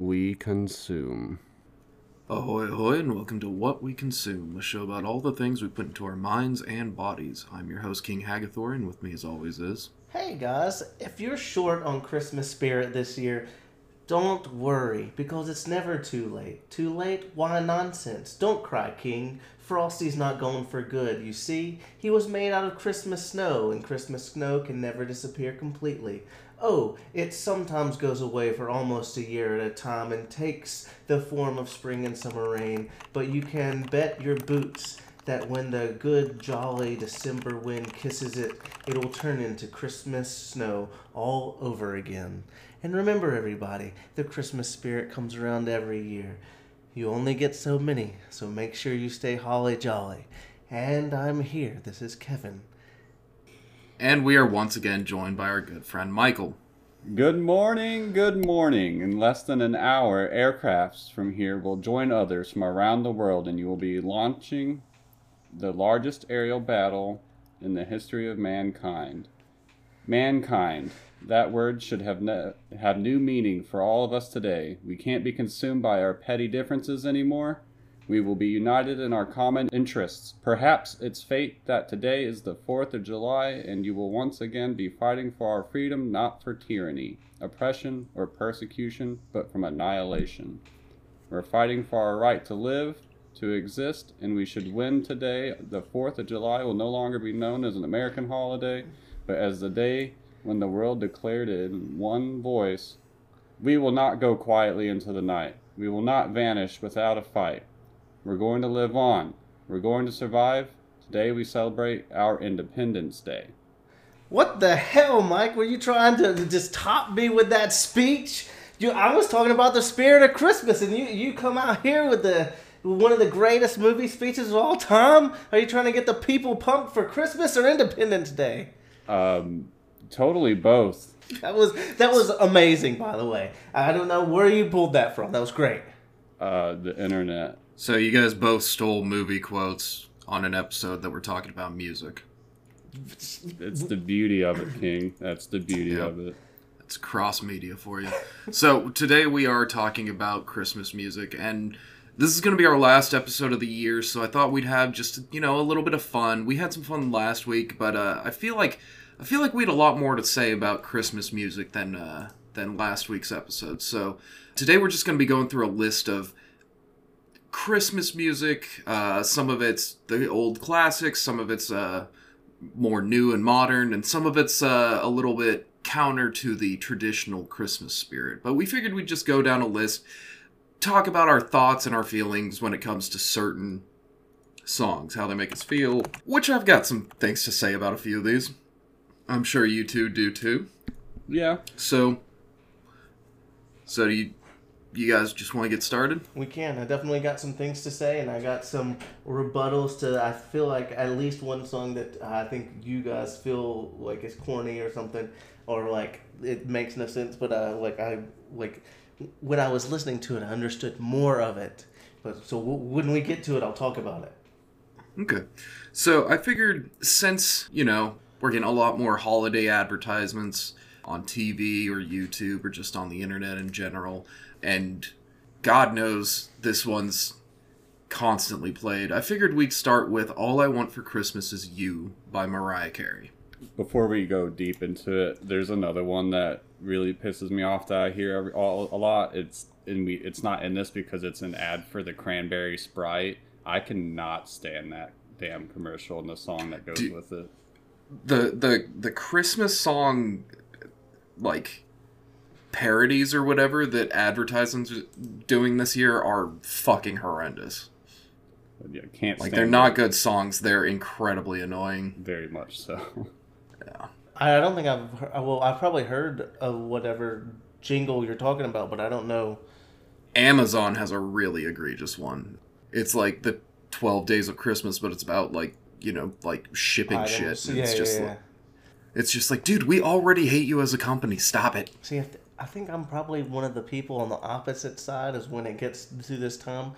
we consume. Ahoy, ahoy, and welcome to What We Consume, a show about all the things we put into our minds and bodies. I'm your host, King Hagathor, and with me, as always, is. Hey guys, if you're short on Christmas spirit this year, don't worry, because it's never too late. Too late? Why nonsense? Don't cry, King. Frosty's not going for good, you see? He was made out of Christmas snow, and Christmas snow can never disappear completely. Oh, it sometimes goes away for almost a year at a time and takes the form of spring and summer rain, but you can bet your boots that when the good, jolly December wind kisses it, it will turn into Christmas snow all over again. And remember, everybody, the Christmas spirit comes around every year. You only get so many, so make sure you stay holly jolly. And I'm here. This is Kevin. And we are once again joined by our good friend, Michael. Good morning, good morning. In less than an hour, aircrafts from here will join others from around the world, and you will be launching the largest aerial battle in the history of mankind. Mankind. That word should have ne- have new meaning for all of us today. We can't be consumed by our petty differences anymore. We will be united in our common interests. Perhaps it's fate that today is the 4th of July and you will once again be fighting for our freedom, not for tyranny, oppression, or persecution, but from annihilation. We're fighting for our right to live, to exist, and we should win today. The 4th of July will no longer be known as an American holiday, but as the day when the world declared in one voice, We will not go quietly into the night. We will not vanish without a fight. We're going to live on. We're going to survive. Today we celebrate our Independence Day. What the hell, Mike? Were you trying to just top me with that speech? You, I was talking about the spirit of Christmas, and you, you come out here with the one of the greatest movie speeches of all time. Are you trying to get the people pumped for Christmas or Independence Day? Um, totally both. That was that was amazing, by the way. I don't know where you pulled that from. That was great. Uh, the internet. So, you guys both stole movie quotes on an episode that we're talking about music. It's the beauty of it, King. That's the beauty Yeah. of it. It's cross media for you. So today we are talking about Christmas music, and this is going to be our last episode of the year. So I thought we'd have just you know a little bit of fun. We had some fun last week, but uh, I feel like I feel like we had a lot more to say about Christmas music than uh, than last week's episode. So today we're just going to be going through a list of Christmas music. Uh, some of it's the old classics, some of it's uh, more new and modern, and some of it's uh, a little bit counter to the traditional Christmas spirit. But we figured we'd just go down a list, talk about our thoughts and our feelings when it comes to certain songs, how they make us feel, which I've got some things to say about a few of these. I'm sure you two do too. Yeah. So, so do you, you guys just want to get started? We can. I definitely got some things to say, and I got some rebuttals to. I feel like at least one song that I think you guys feel like is corny or something, or like it makes no sense. But uh, like I like when I was listening to it, I understood more of it. But so w- when we get to it, I'll talk about it. Okay. So I figured since, you know, we're getting a lot more holiday advertisements on TV or YouTube or just on the internet in general, and God knows this one's constantly played, I figured we'd start with All I Want for Christmas Is You by Mariah Carey. Before we go deep into it, there's another one that really pisses me off that I hear every, all, a lot. It's and we it's not in this because it's an ad for the cranberry sprite. I cannot stand that damn commercial and the song that goes with it. The the the Christmas song like parodies or whatever that advertisements are doing this year are fucking horrendous. But yeah, can't Like they're not good songs. They're incredibly annoying. Very much so. Yeah. I don't think I've heard, well, I've probably heard of whatever jingle you're talking about, but I don't know. Amazon has a really egregious one. It's like the 12 days of Christmas, but it's about like, you know, like shipping shit. And Yeah, it's yeah, just yeah. like it's just like, dude, we already hate you as a company. Stop it. See, I, think I'm probably one of the people on the opposite side. Is when it gets to this time,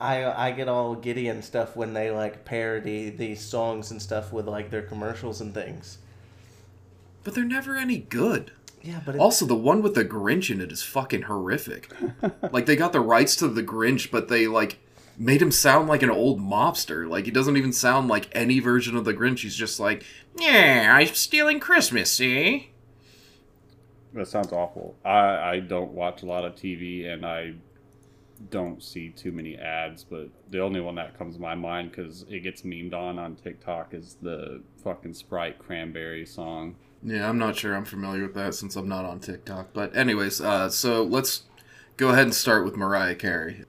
I I get all giddy and stuff when they like parody these songs and stuff with like their commercials and things. But they're never any good. Yeah, but it, Also, the one with the Grinch in it is fucking horrific. like they got the rights to the Grinch, but they like made him sound like an old mobster. Like he doesn't even sound like any version of the Grinch. He's just like, "Yeah, I'm stealing Christmas, see?" That sounds awful. I, I don't watch a lot of TV and I don't see too many ads, but the only one that comes to my mind because it gets memed on on TikTok is the fucking Sprite Cranberry song. Yeah, I'm not sure I'm familiar with that since I'm not on TikTok. But anyways, uh, so let's go ahead and start with Mariah Carey.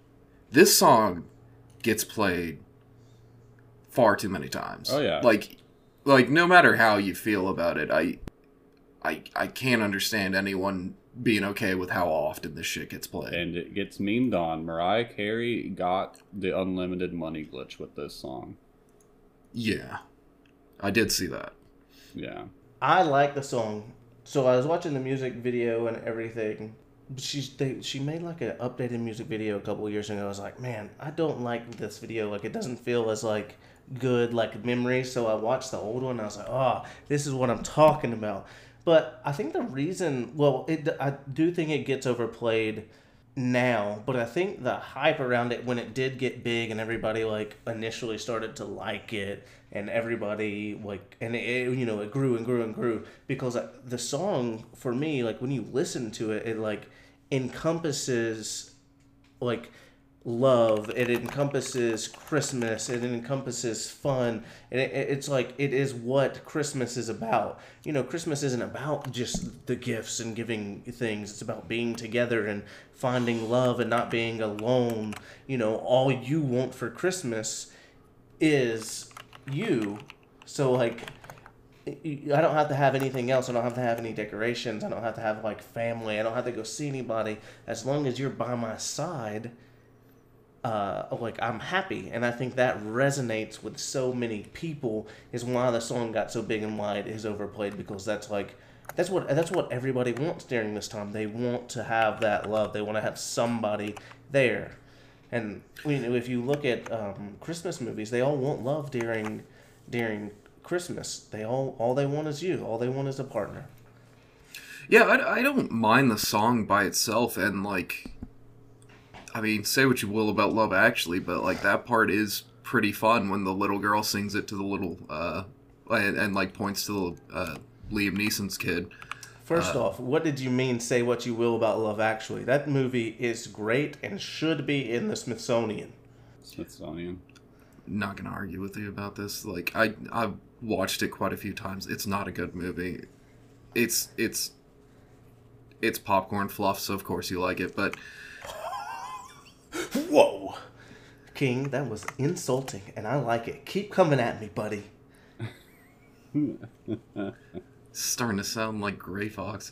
This song gets played far too many times. Oh, yeah. Like like no matter how you feel about it, I I I can't understand anyone being okay with how often this shit gets played. And it gets memed on. Mariah Carey got the unlimited money glitch with this song. yeah. I did see that. Yeah. I like the song. So I was watching the music video and everything. She's they, she made like an updated music video a couple years ago. I was like, man, I don't like this video. Like it doesn't feel as like good like memory. So I watched the old one. I was like, oh, this is what I'm talking about. But I think the reason, well, it I do think it gets overplayed now, but I think the hype around it when it did get big and everybody like initially started to like it and everybody like and it, you know it grew and grew and grew because uh, the song for me like when you listen to it it like encompasses like love it encompasses christmas it encompasses fun and it, it- it's like it is what christmas is about you know christmas isn't about just the gifts and giving things it's about being together and finding love and not being alone you know all you want for christmas is you so like I don't have to have anything else. I don't have to have any decorations. I don't have to have like family. I don't have to go see anybody. As long as you're by my side, uh, like I'm happy. And I think that resonates with so many people. Is why the song got so big and why it is overplayed because that's like that's what that's what everybody wants during this time. They want to have that love. They want to have somebody there. And you know, if you look at um, Christmas movies, they all want love during during Christmas. They all all they want is you. All they want is a partner. Yeah, I, I don't mind the song by itself, and like, I mean, say what you will about Love Actually, but like that part is pretty fun when the little girl sings it to the little uh, and, and like points to the uh, Liam Neeson's kid. First off, what did you mean? Say what you will about Love Actually. That movie is great and should be in the Smithsonian. Smithsonian. Not gonna argue with you about this. Like, I I've watched it quite a few times. It's not a good movie. It's it's it's popcorn fluff, so of course you like it, but King, that was insulting, and I like it. Keep coming at me, buddy. starting to sound like Gray Fox.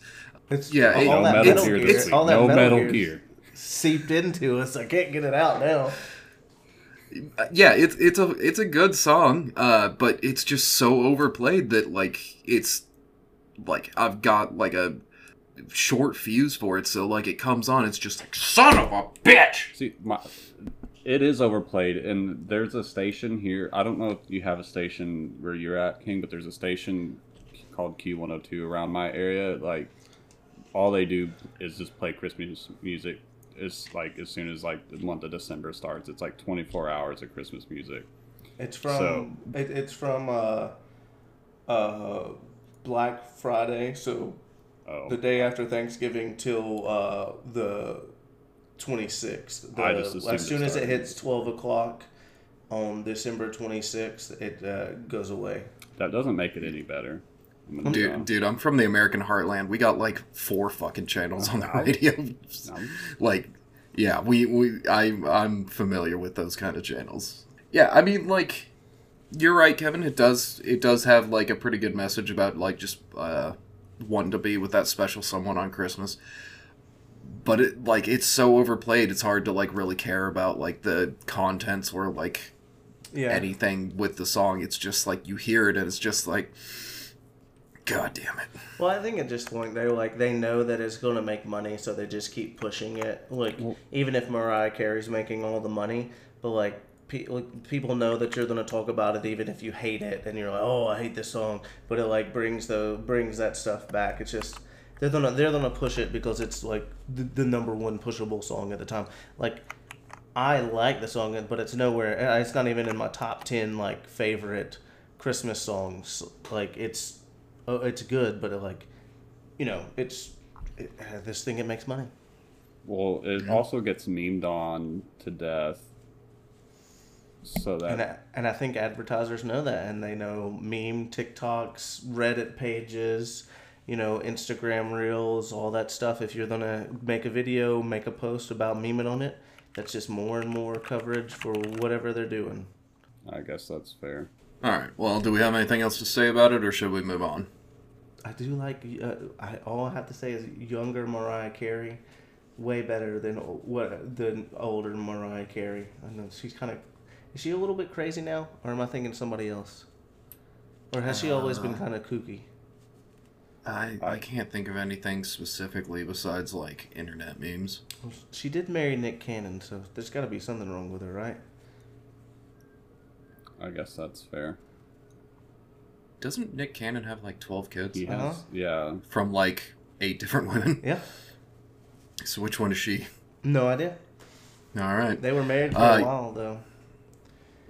It's Yeah, it- all No that Metal Metal Gear Gear. this week. all that No Metal, Metal Gear Gear. seeped into us. I can't get it out now. Uh, yeah, it's it's a it's a good song, uh, but it's just so overplayed that like it's like I've got like a short fuse for it, so like it comes on, it's just like son of a bitch. See, my, it is overplayed, and there's a station here. I don't know if you have a station where you're at, King, but there's a station called Q102 around my area. Like, all they do is just play Christmas music. It's like as soon as like the month of December starts, it's like 24 hours of Christmas music. It's from So- it, it's from uh, uh, Black Friday, so Oh, the day after Thanksgiving till uh, the twenty sixth. I just assumed As soon as it hits twelve o'clock on December twenty sixth, it uh, goes away. that doesn't make it any better. I'm Dude, dude, I'm from the American heartland. We got like four fucking channels on the radio. Like, yeah, we we I I'm familiar with those kind of channels. Yeah, I mean, like, you're right, Kevin. It does it does have like a pretty good message about like just uh, wanting to be with that special someone on Christmas. But it like it's so overplayed. It's hard to like really care about like the contents or like Yeah, anything with the song. It's just like you hear it and it's just like, God damn it. Well, I think at this point they're like they know that it's going to make money, so they just keep pushing it. Like even if Mariah Carey's making all the money, but like people know that you're going to talk about it, even if you hate it, and you're like, oh, I hate this song, but it like brings the brings that stuff back. It's just They're gonna they're gonna push it because it's like the, the number one pushable song at the time. Like I like the song, but it's nowhere. uh, It's not even in my top ten like favorite Christmas songs. Like it's oh, it's good, but it, like you know it's it, uh, this thing it makes money. Well, it also gets memed on to death. So that And I, and I think advertisers know that, and they know meme TikToks, Reddit pages, you know, Instagram reels, all that stuff. If you're gonna make a video, make a post about memeing on it, that's just more and more coverage for whatever they're doing. I guess that's fair. All right. Well, do we have anything else to say about it, or should we move on? I do like. Uh, I all I have to say is younger Mariah Carey, way better than what than older Mariah Carey. I know she's kind of. Is she a little bit crazy now, or am I thinking somebody else? Or has she always been Uh, kind of kooky? I I can't think of anything specifically besides like internet memes. She did marry Nick Cannon, so there's got to be something wrong with her, right? I guess that's fair. Doesn't Nick Cannon have like twelve kids He Uh-huh. has, yeah. from like eight different women? Yeah. So which one is she? No idea. All right. They were married for Uh, a while, though.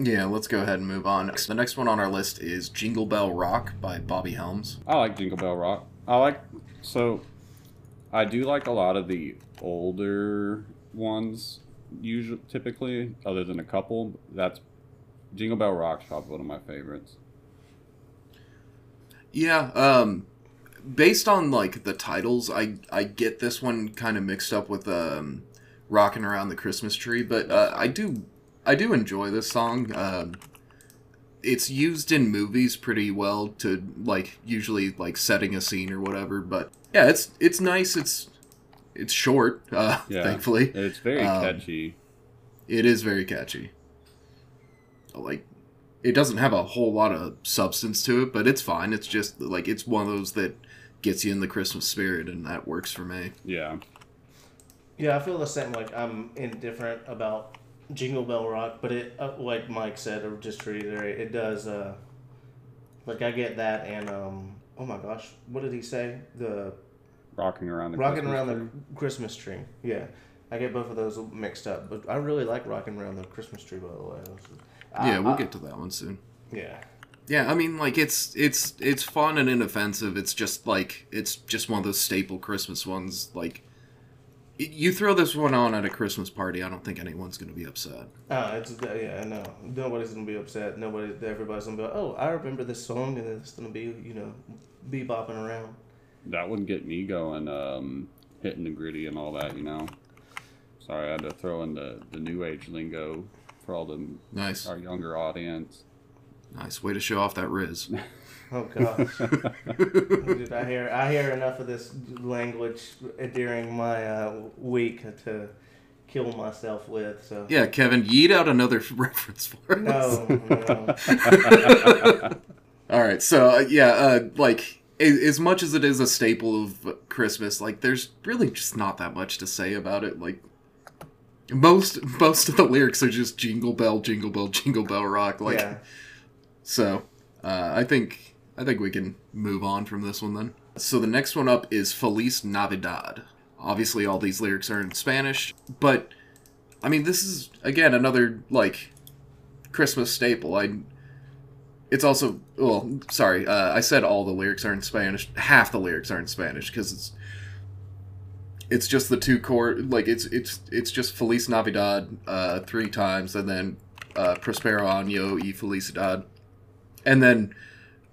Yeah, let's go ahead and move on. The next one on our list is Jingle Bell Rock by Bobby Helms. I like Jingle Bell Rock. I like so I do like a lot of the older ones usually typically other than a couple that's Jingle Bell Rock's probably one of my favorites. Yeah, um based on like the titles, I I get this one kind of mixed up with um Rocking Around the Christmas Tree, but uh, I do I do enjoy this song. Um it's used in movies pretty well to like usually like setting a scene or whatever, but yeah, it's it's nice. It's it's short, uh Yeah. thankfully. It's very Um, catchy. It is very catchy. Like, it doesn't have a whole lot of substance to it, but it's fine. It's just like it's one of those that gets you in the Christmas spirit, and that works for me. Yeah. Yeah, I feel the same. Like I'm indifferent about Jingle Bell Rock, but it, uh, like Mike said, or just to reiterate, it does. Uh, like I get that, and um, oh my gosh, what did he say? The Rocking around the rocking Christmas around tree. the Christmas tree. Yeah, I get both of those mixed up, but I really like rocking around the Christmas tree. By the way, yeah, we'll I- get to that one soon. Yeah, Yeah, I mean, like it's it's it's fun and inoffensive. It's just like it's just one of those staple Christmas ones. Like, y- you throw this one on at a Christmas party, I don't think anyone's gonna be upset. Oh, it's yeah, I know. Nobody's gonna be upset. Nobody, everybody's gonna be like, oh, I remember this song, and it's gonna be, you know, be bopping around. That wouldn't get me going, um, hitting the gritty and all that, you know. Sorry, I had to throw in the, the new age lingo for all the Nice, our younger audience. nice way to show off that Riz. Oh gosh, Dude, I hear I hear enough of this language during my uh, week to kill myself with. So yeah, Kevin, yeet out another reference for us. no, no. All right, so uh, yeah, uh, like a- as much as it is a staple of Christmas, like there's really just not that much to say about it. Like most most of the lyrics are just jingle bell, jingle bell, jingle bell rock. Like yeah, so, uh, I think I think we can move on from this one then. So the next one up is Feliz Navidad. Obviously, all these lyrics are in Spanish, but I mean, this is again another like Christmas staple. I. It's also well, sorry, uh, I said all the lyrics are in Spanish. Half the lyrics are in Spanish because it's it's just the two core like it's it's it's just Feliz Navidad uh, three times and then uh, Prospero Año y Felicidad, and then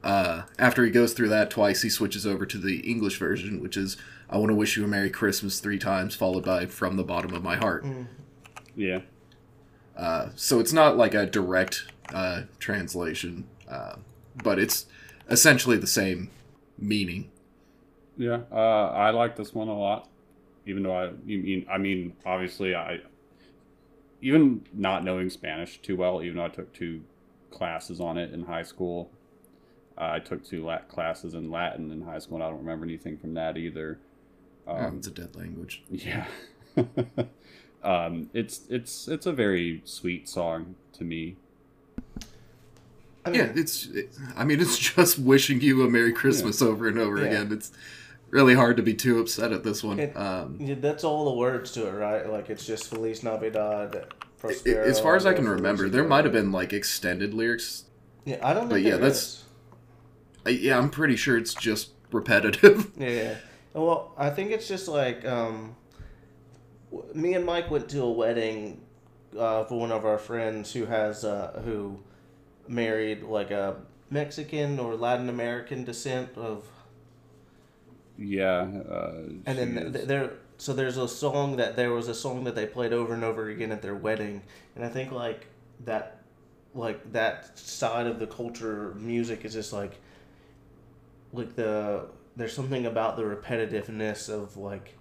uh, after he goes through that twice, he switches over to the English version, which is "I want to wish you a Merry Christmas" three times, followed by "From the bottom of my heart." Yeah. Uh, so it's not like a direct uh, translation, uh, but it's essentially the same meaning. Yeah, uh, I like this one a lot. Even though I, you mean, I mean, obviously, I, even not knowing Spanish too well, even though I took two classes on it in high school, I took two lat- classes in Latin in high school, and I don't remember anything from that either. Oh, Um, it's a dead language. yeah, um, it's it's it's a very sweet song to me. I mean, Yeah, it's. It, I mean, it's just wishing you a Merry Christmas over and over Yeah. again. It's really hard to be too upset at this one. It- Um, Yeah, that's all the words to it, right? Like it's just Feliz Navidad. Prospero, as far as I can Feliz remember, there might have been like extended lyrics. Yeah, I don't. Think but yeah, there that's- is. I, yeah, I'm pretty sure it's just repetitive. Yeah, yeah. Well, I think it's just like um, me and Mike went to a wedding uh, for one of our friends who has uh, who married like a Mexican or Latin American descent of, Yeah. Uh, and then th- there. So there's a song that there was a song that they played over and over again at their wedding, and I think like that, like that side of the culture music is just like, like the there's something about the repetitiveness of like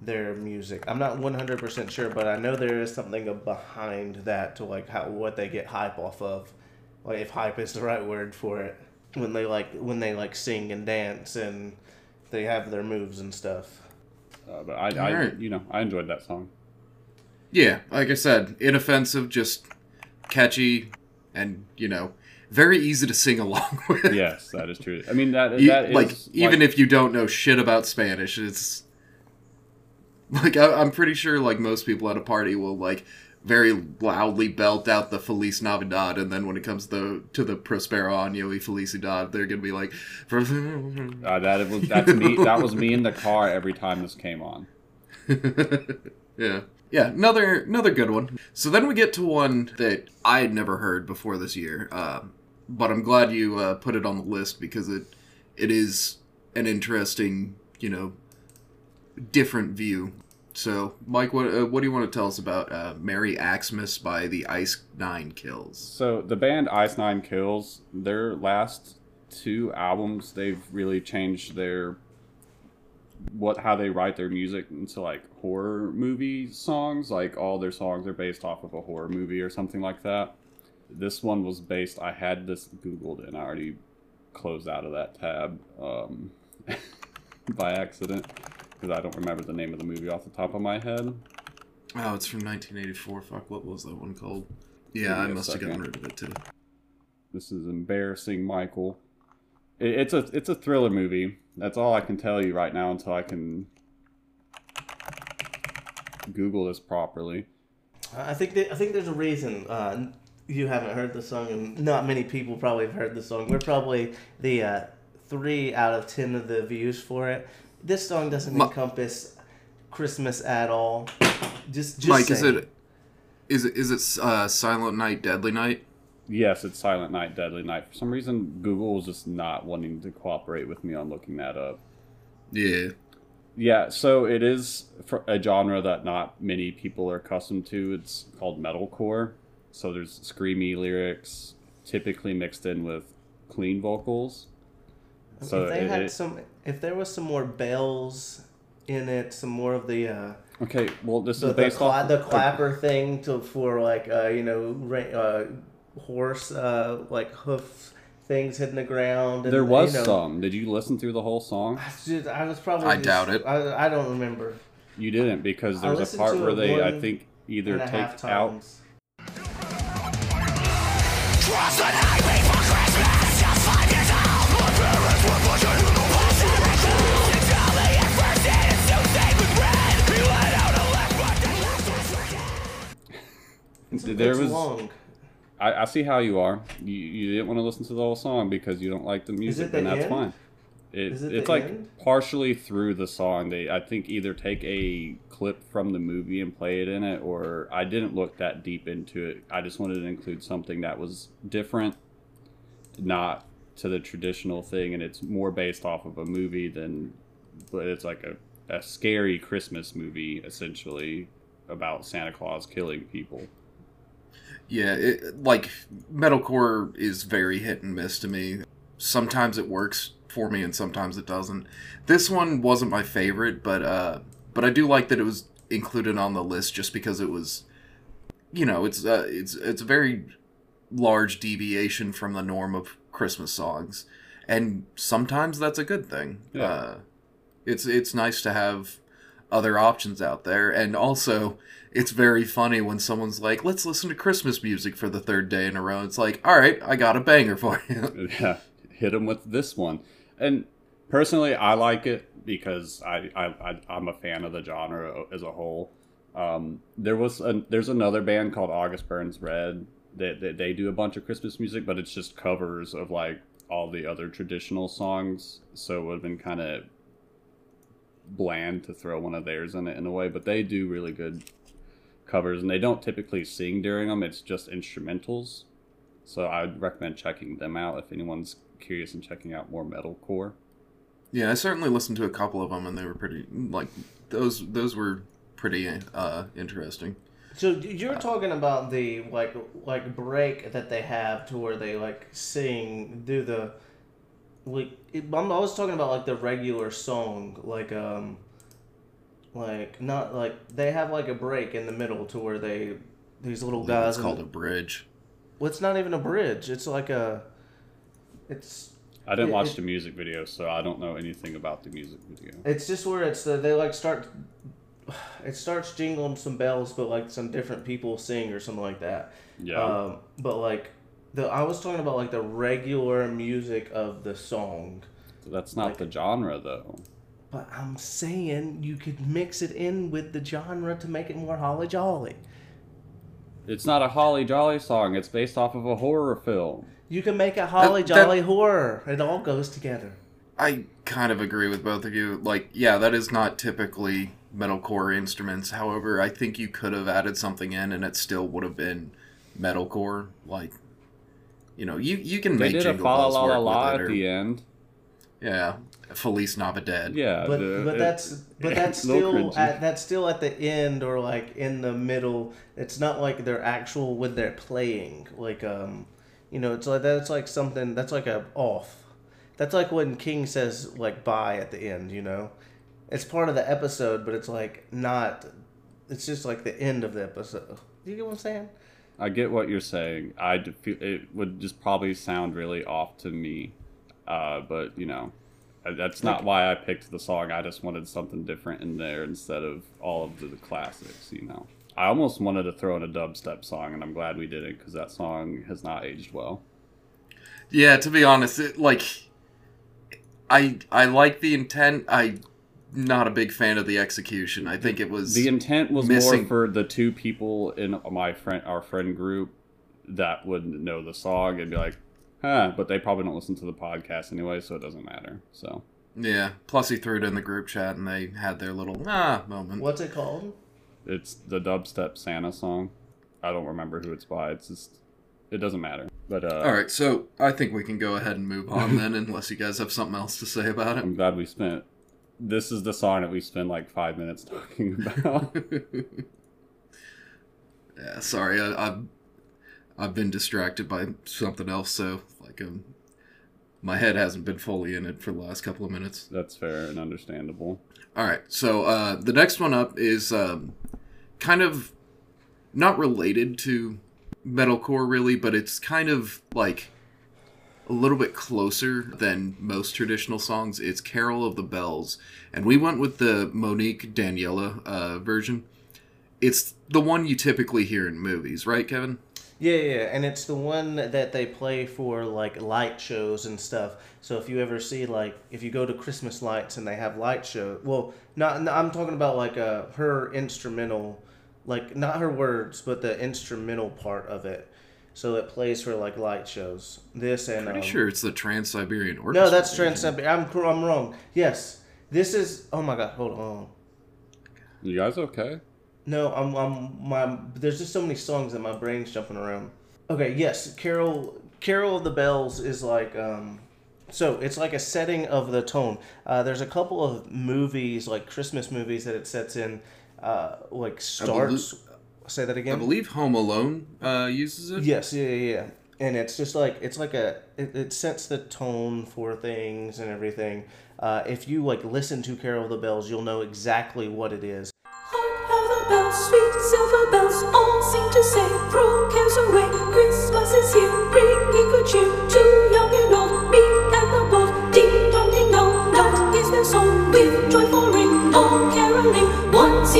their music. I'm not 100% sure, but I know there is something behind that to like how what they get hype off of. Like if hype is the right word for it. When they like when they like sing and dance and they have their moves and stuff. uh, but I, I Alright. you know, I enjoyed that song. yeah, like I said, inoffensive, just catchy, and you know, very easy to sing along with. Yes, that is true. I mean that that is like even if you don't know shit about Spanish, it's like I, I'm pretty sure like most people at a party will like very loudly belt out the Feliz Navidad, and then when it comes to to the Prospero Año y Felicidad, they're gonna be like, uh, that was that's me. That was me in the car every time this came on. yeah. Yeah, another another good one. So then we get to one that I had never heard before this year, um, but I'm glad you uh, put it on the list because it it is an interesting, you know, different view. So, Mike, what uh, what do you want to tell us about uh, "Merry Axe-mas" by the Ice Nine Kills? So the band Ice Nine Kills, their last two albums, they've really changed their what how they write their music into like horror movie songs. Like all their songs are based off of a horror movie or something like that. This one was based. I had this googled and I already closed out of that tab um, by accident because I don't remember the name of the movie off the top of my head. Oh, it's from 1984. Fuck, what was that one called? Yeah, me I a must have gotten rid of it too. This is embarrassing, Michael. It, it's a it's a thriller movie. That's all I can tell you right now until I can Google this properly. I think that, I think there's a reason uh, you haven't heard the song, and not many people probably have heard the song. We're probably the uh, three out of ten of the views for it. This song doesn't Ma- encompass Christmas at all. Just, just Mike, is it is it is it uh, Silent Night, Deadly Night? Yes, it's Silent Night, Deadly Night. For some reason, Google is just not wanting to cooperate with me on looking that up. Yeah. Yeah, so it is fr- a genre that not many people are accustomed to. It's called metalcore. So there's screamy lyrics, typically mixed in with clean vocals. So if they it- had it- some, if there was some more bells in it, some more of the uh, Okay, well, this the, is the, cla- off the clapper thing to for like uh, you know ra- uh, horse uh, like hoof things hitting the ground. And, There was you know, some. Did you listen through the whole song? I, just- I was probably. I just- doubt it. I, I don't remember. You didn't because I there's a part where they, I think, either take out. times. There it's was. long. I, I see how you are. You, you didn't want to listen to the whole song because you don't like the music, and that's end? fine. It, Is it it's the like end? partially through the song. They, I think, either take a clip from the movie and play it in it, or I didn't look that deep into it. I just wanted to include something that was different, not to the traditional thing, and it's more based off of a movie than, but it's like a, a scary Christmas movie essentially about Santa Claus killing people. Yeah, it, like metalcore is very hit and miss to me. Sometimes it works for me and sometimes it doesn't. This one wasn't my favorite, but uh but I do like that it was included on the list just because it was you know, it's uh, it's it's a very large deviation from the norm of Christmas songs. And sometimes that's a good thing. Yeah. Uh it's it's nice to have other options out there and also it's very funny when someone's like, "Let's listen to Christmas music for the third day in a row." It's like, "All right, I got a banger for you." yeah, hit him with this one. And personally, I like it because I, I, I I'm a fan of the genre as a whole. Um, there was a, there's another band called August Burns Red that they, they do a bunch of Christmas music, but it's just covers of like all the other traditional songs. So it would have been kind of bland to throw one of theirs in it in a way, but they do really good covers, and they don't typically sing during them. It's just instrumentals. So I would recommend checking them out if anyone's curious and checking out more metalcore. Yeah, I certainly listened to a couple of them, and they were pretty like those. Those were pretty uh, interesting. So you're talking about the like like break that they have to where they like sing do the like it, I'm always talking about like the regular song like um like not like they have like a break in the middle to where they these little guys It's called in- a bridge. well, it's not even a bridge it's like a it's I didn't Yeah, watch it- the music video, so I don't know anything about the music video. It's just where it's the, they like start. It starts jingling some bells, but like some different people sing or something like that. Yeah, Um, but like the I was talking about like the regular music of the song. that's not like- the genre though. But I'm saying you could mix it in with the genre to make it more holly jolly. It's not a Holly Jolly song. It's based off of a horror film. You can make a holly that- jolly horror. It all goes together. I kind of agree with both of you. Like, yeah, that is not typically metalcore instruments. However, I think you could have added something in, and it still would have been metalcore. Like, you know, you you can They make did a jingle fa la bells la la work la with at it, or, the end. yeah, Feliz Navidad. Yeah, but the- but it- that's but that's still at that's still at the end or like in the middle. It's not like they're actual when they're playing. Like um, you know, it's like that's like something that's like a off. That's like when King says like bye at the end. You know, it's part of the episode, but it's like not. It's just like the end of the episode. Do you get what I'm saying? I get what you're saying. I it would just probably sound really off to me, uh, but you know, that's not why I picked the song. I just wanted something different in there instead of all of the classics. You know, I almost wanted to throw in a dubstep song, and I'm glad we didn't because that song has not aged well. Yeah, to be honest, it, like I I like the intent. I not a big fan of the execution. I think it was The intent was missing- more for the two people in my friend our friend group that would know the song and be like, huh, but they probably don't listen to the podcast anyway, so it doesn't matter. So yeah. Plus, he threw it in the group chat, and they had their little ah moment. What's it called? It's the dubstep Santa song. I don't remember who it's by. It's just it doesn't matter. But uh, All right, so I think we can go ahead and move on then, unless you guys have something else to say about it. I'm glad we spent. This is the song that we spent like five minutes talking about. yeah, sorry, I, I've I've been distracted by something else, so like um, my head hasn't been fully in it for the last couple of minutes. That's fair and understandable. All right, so uh, the next one up is um, kind of not related to metalcore really, but it's kind of like a little bit closer than most traditional songs. It's "Carol of the Bells," and we went with the Monique Daniella uh, version. It's the one you typically hear in movies, right, Kevin? Yeah, yeah, and it's the one that they play for like light shows and stuff. So if you ever see like if you go to Christmas lights and they have light show, well, not no, I'm talking about like uh, her instrumental, like not her words, but the instrumental part of it. So it plays for like light shows. This and Pretty um, sure it's the Trans Siberian Orchestra. No, that's version. Trans I'm I'm wrong. Yes, this is. Oh my God, hold on. You guys okay? No, I'm, I'm my. There's just so many songs that my brain's jumping around. Okay, yes, Carol, Carol of the Bells is like, um, so it's like a setting of the tone. Uh, there's a couple of movies, like Christmas movies, that it sets in, uh, like starts. Say that again. I believe Home Alone uh, uses it. Yes, yeah, yeah, yeah. And it's just like it's like a it, it sets the tone for things and everything. Uh, if you like listen to Carol of the Bells, you'll know exactly what it is. Hark how the bells, sweet silver bells, all seem to say, throw cares away. Christmas is here, bringing good cheer to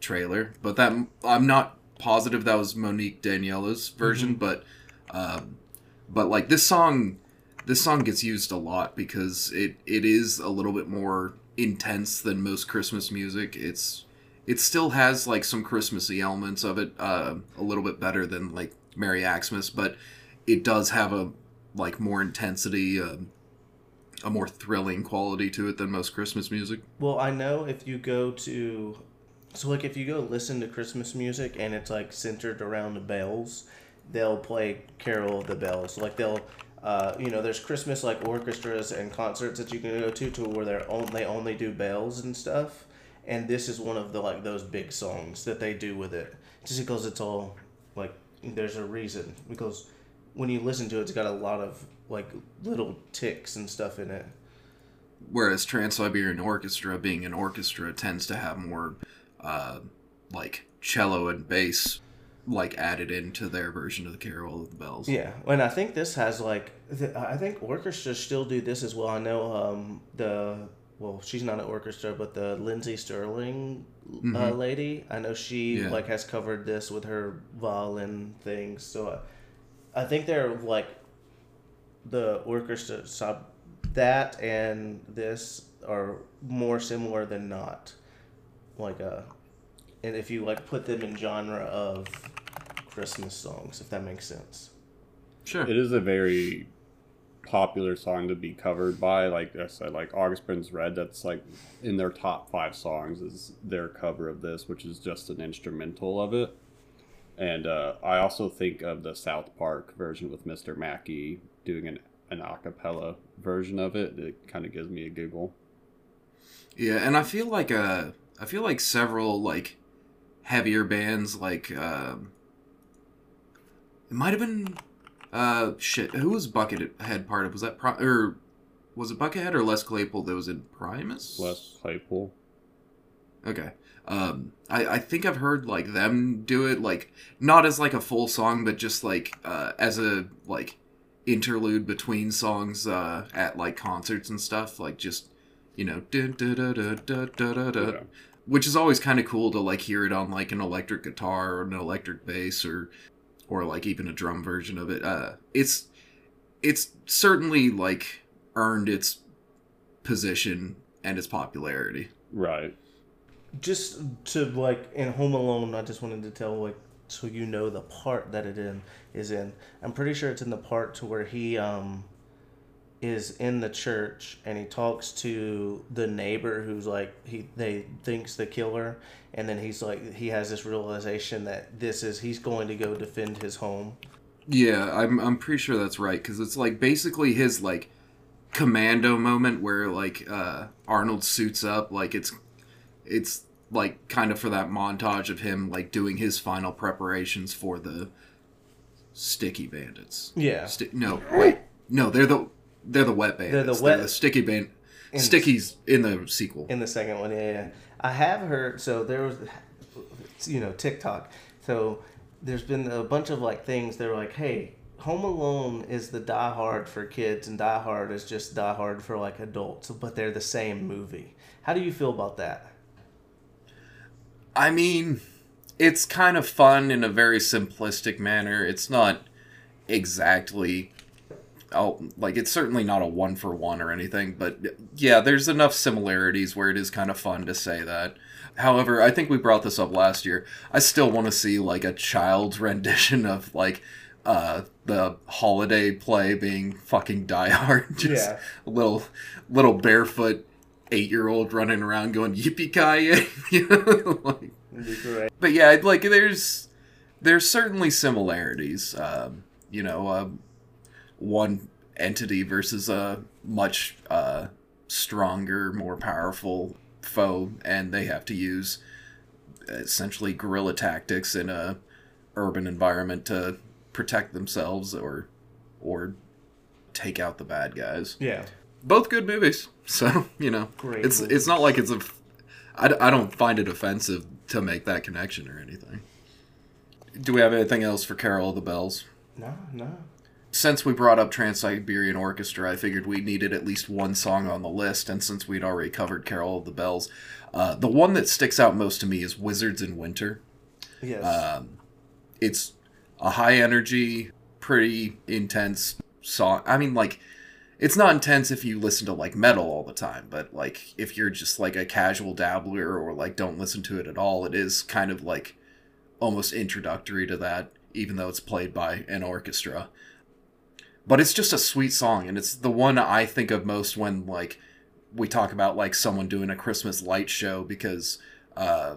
trailer. But that I'm not positive that was Monique Daniella's version, but um but like this song this song gets used a lot because it it is a little bit more intense than most Christmas music. It's it still has like some Christmassy elements of it, uh, a little bit better than like Merry Axe-mas, but it does have a like more intensity, um a more thrilling quality to it than most Christmas music. Well, I know if you go to, so like if you go listen to Christmas music and it's like centered around the bells, they'll play Carol of the Bells. Like they'll, uh, you know, there's Christmas like orchestras and concerts that you can go to to where they're on, they only do bells and stuff. And this is one of the like those big songs that they do with it, just because it's all like there's a reason because when you listen to it, it's got a lot of like little ticks and stuff in it. Whereas Trans Siberian Orchestra, being an orchestra, tends to have more uh, like cello and bass like added into their version of the Carol of the Bells. Yeah, and I think this has like th- I think orchestras still do this as well. I know um, the well, she's not an orchestra, but the Lindsey Stirling uh, lady, I know she Yeah. like has covered this with her violin things. So uh, I think they're like the orchestra sub that and this are more similar than not. Like a and if you like put them in genre of Christmas songs, if that makes sense. Sure. It is a very popular song to be covered by. Like I said, like August Burns Red, that's like in their top five songs is their cover of this, which is just an instrumental of it. And uh, I also think of the South Park version with Mr. Mackey doing an, an a cappella version of it. It kind of gives me a giggle. Yeah, and I feel like uh I feel like several like heavier bands like um it might have been uh shit, who was Buckethead part of? Was that Pri- or was it Buckethead or Les Claypool that was in Primus? Les Claypool. Okay. Um I I think I've heard like them do it like not as like a full song but just like uh as a like interlude between songs uh at like concerts and stuff like just you know dun, dun, dun, which is always kind of cool to like hear it on like an electric guitar or an electric bass or or like even a drum version of it uh it's it's certainly like earned its position and its popularity Right. just to like in Home Alone, I just wanted to tell like so you know the part that it in is in. I'm pretty sure it's in the part to where he um is in the church and he talks to the neighbor who's like he they thinks the killer and then he's like he has this realization that this is he's going to go defend his home. Yeah, I'm I'm pretty sure that's right because it's like basically his like commando moment where like uh Arnold suits up like it's it's like kind of for that montage of him like doing his final preparations for the sticky bandits. Yeah. Sti- no, wait. No, they're the they're the wet bandits. They're the wet- sticky band In- Sticky's in the sequel. in the second one. Yeah, yeah. I have heard. So there was, you know, TikTok. So there's been a bunch of like things. They're like, hey, Home Alone is the Die Hard for kids, and Die Hard is just Die Hard for like adults, but they're the same movie. How do you feel about that? I mean, it's kind of fun in a very simplistic manner. It's not exactly oh like it's certainly not a one for one or anything, but yeah, there's enough similarities where it is kind of fun to say that. However, I think we brought this up last year. I still want to see like a child's rendition of like uh the holiday play being fucking die hard just Yeah. a little little barefoot eight year old running around going yippee ki you know like Would be great. but yeah, like there's there's certainly similarities. Um, you know, um, one entity versus a much uh, stronger, more powerful foe, and they have to use essentially guerrilla tactics in a urban environment to protect themselves or or take out the bad guys. Yeah. Both good movies, so you know Great it's movies. it's not like it's a. I, I don't find it offensive to make that connection or anything. Do we have anything else for Carol of the Bells? No, no. Since we brought up Trans Siberian Orchestra, I figured we needed at least one song on the list, and since we'd already covered Carol of the Bells, uh, the one that sticks out most to me is Wizards in Winter. Yes. Um, it's a high energy, pretty intense song. I mean, like, it's not intense if you listen to like metal all the time, but like if you're just like a casual dabbler or like don't listen to it at all, it is kind of like almost introductory to that, even though it's played by an orchestra. But it's just a sweet song, and it's the one I think of most when like we talk about like someone doing a Christmas light show because uh,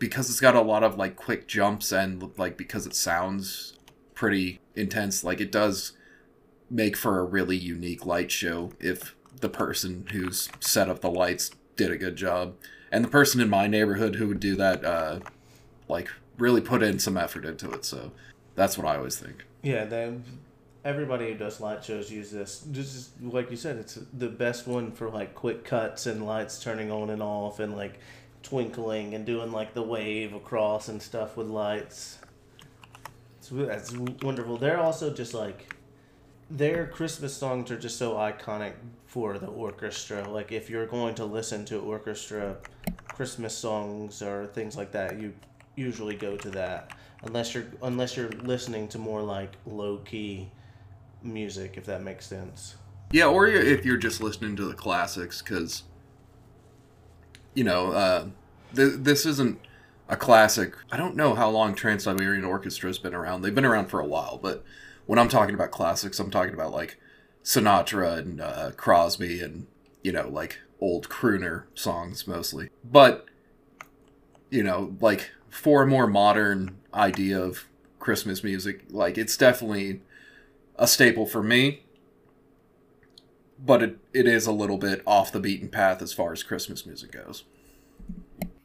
because it's got a lot of like quick jumps and like because it sounds pretty intense like it does make for a really unique light show if the person who's set up the lights did a good job. And the person in my neighborhood who would do that uh like really put in some effort into it so that's what i always think. Yeah, then everybody who does light shows use this. Just like you said, it's the best one for like quick cuts and lights turning on and off and like twinkling and doing like the wave across and stuff with lights. It's, that's wonderful. They're also just like their Christmas songs are just so iconic for the orchestra. Like if you're going to listen to orchestra Christmas songs or things like that, you usually go to that. Unless you're unless you're listening to more like low key music, if that makes sense. Yeah, or if you're just listening to the classics, because you know uh, th- this isn't a classic. I don't know how long Trans Siberian Orchestra has been around. They've been around for a while, but when I'm talking about classics, I'm talking about like Sinatra and uh, Crosby and you know like old crooner songs mostly. But you know, like for a more modern idea of Christmas music, like it's definitely a staple for me but it, it is a little bit off the beaten path as far as Christmas music goes.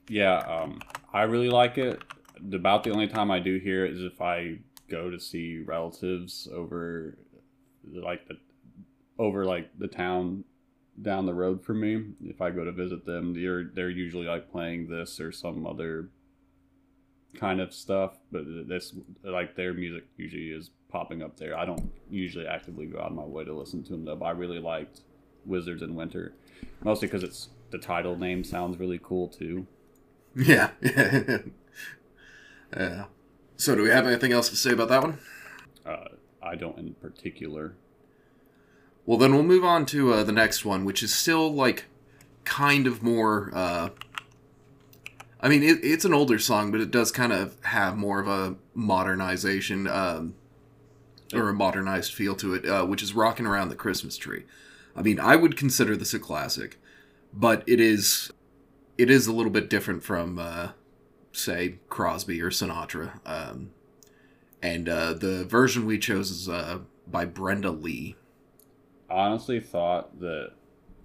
Yeah, um, I really like it. About the only time I do hear it is if I go to see relatives over, like the, over like the town down the road from me. If I go to visit them, they're they're usually like playing this or some other kind of stuff. But this like their music usually is popping up there. I don't usually actively go out of my way to listen to them though. But I really liked Wizards in Winter, mostly because it's the title name sounds really cool too. Yeah. yeah. So, do we have anything else to say about that one? Uh, I don't in particular. Well, then we'll move on to uh, the next one, which is still like kind of more. Uh, I mean, it, it's an older song, but it does kind of have more of a modernization um, or a modernized feel to it, uh, which is "Rocking Around the Christmas Tree." I mean, I would consider this a classic, but it is it is a little bit different from, uh, say, Crosby or Sinatra. Um, and uh, the version we chose is uh, by Brenda Lee. I honestly thought that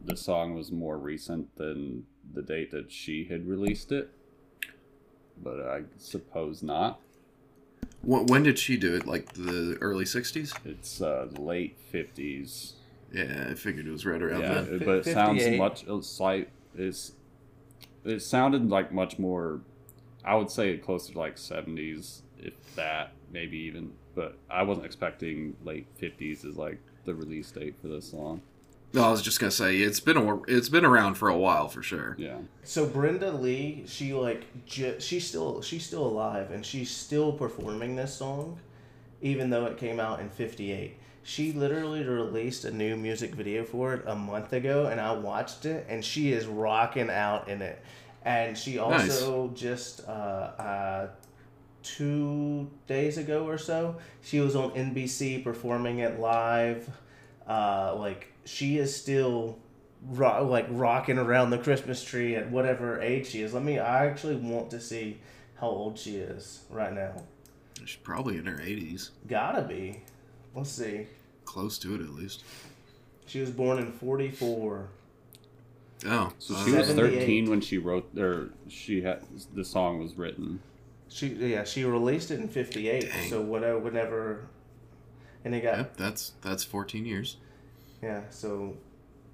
the song was more recent than the date that she had released it, but I suppose not. Wh- When did she do it? Like the early '60s? It's uh, late fifties. Yeah, I figured it was right around Yeah, then. but it sounds much slight. It's it sounded like much more. I would say closer to like seventies, if that, maybe even. But I wasn't expecting late fifties as like the release date for this song. No, I was just gonna say it's been a, it's been around for a while for sure. Yeah, So Brenda Lee, she like ju- she's still she's still alive and she's still performing this song, even though it came out in '58. She literally released a new music video for it a month ago, and I watched it, and she is rocking out in it. And she also just uh, uh, two days ago or so, she was on NBC performing it live. Uh, like she is still ro- like rocking around the Christmas tree at whatever age she is. Let me. I actually want to see how old she is right now. She's probably in her 80s, Gotta be. Let's see. close to it at least. She was born in forty four. Oh, so she was thirteen when she wrote or she had the song was written. She yeah she released it in fifty eight. So whatever whenever, and it got Yep, that's that's 14 years. Yeah. So,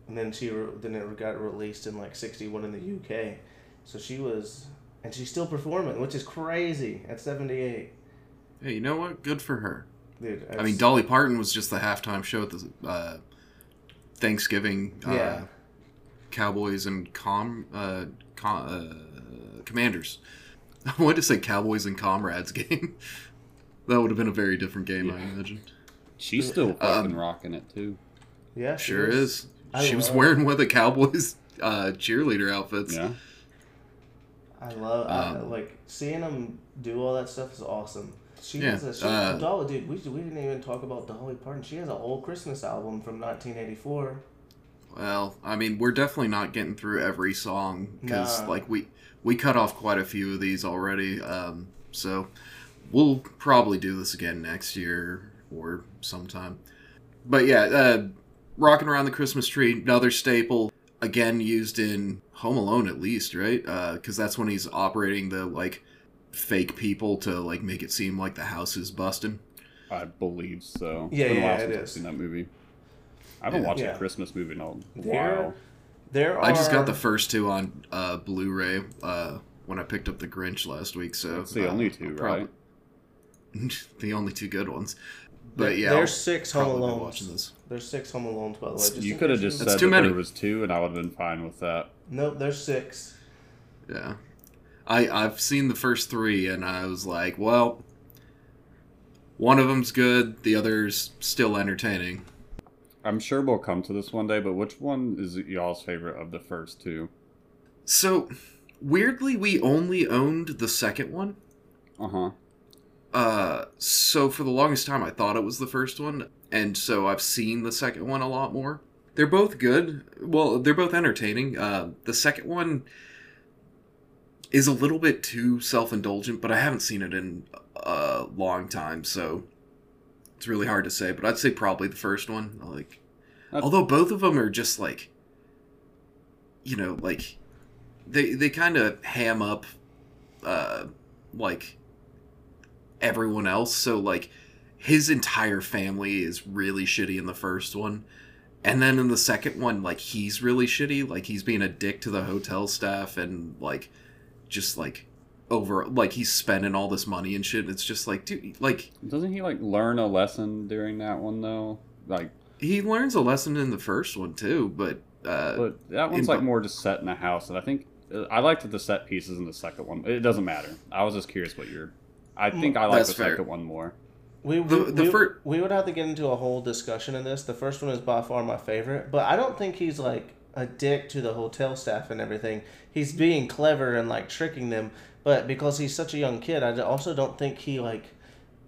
and then she re- then it got released in like sixty one in the UK. So she was and she's still performing, which is crazy at 78. Hey, you know what? Good for her. Dude, I mean, Dolly Parton was just the halftime show at the uh, Thanksgiving uh, Yeah. Cowboys and Com, uh, com uh, Commanders. I wanted to say Cowboys and Comrades game. that would have been a very different game, I imagine. She's still fucking Um, rocking it too. Yeah, she Sure is. I she was love- wearing one of the Cowboys uh, cheerleader outfits. Yeah. I love I, Um, like seeing them do all that stuff is awesome. She Yeah, has a she, uh, Dolly, dude. We, we didn't even talk about Dolly Parton. She has an old Christmas album from 1984. Well, I mean, we're definitely not getting through every song because, Nah. like, we we cut off quite a few of these already. Um, so we'll probably do this again next year or sometime. But yeah, uh, rocking around the Christmas tree, another staple. Again, used in Home Alone at least, right? Because that's when he's operating the like fake people to like make it seem like the house is busting. I believe so. Yeah, It's been a yeah, while since I've seen that movie. I haven't Yeah. watched Yeah. a Christmas movie in a There- while. There are. I just got the first two on uh, Blu-ray uh, when I picked up the Grinch last week. So That's the uh, only two, I'll right? the only two good ones. But yeah, there's I'll six Home probably be Alones. There's six Home Alones, by the way. Just You could have just you- That's said too that many. there was two, and I would have been fine with that. Nope, there's six. Yeah, I I've seen the first three, and I was like, well, one of them's good, the other's still entertaining. I'm sure we'll come to this one day, but which one is y'all's favorite of the first two? So weirdly, we only owned the second one. Uh huh. Uh, so for the longest time, I thought it was the first one, and so I've seen the second one a lot more. They're both good. Well, they're both entertaining. Uh, the second one is a little bit too self-indulgent, but I haven't seen it in a long time, so it's really hard to say. But I'd say probably the first one. Like, That's- although both of them are just like, you know, like they they kind of ham up, uh, like everyone else. So like his entire family is really shitty in the first one. And then in the second one, like he's really shitty. Like he's being a dick to the hotel staff and like just like over like he's spending all this money and shit. It's just like dude like Doesn't he like learn a lesson during that one though? Like, he learns a lesson in the first one too, but uh but that one's in- like more just set in a house, and I think uh, I liked the set pieces in the second one. It doesn't matter. I was just curious what you're. I think I like That's the fair. second one more. We, we, The- the we, fir- we would have to get into a whole discussion in this. The first one is by far my favorite, but I don't think he's like a dick to the hotel staff and everything. He's being clever and like tricking them, but because he's such a young kid, I also don't think he like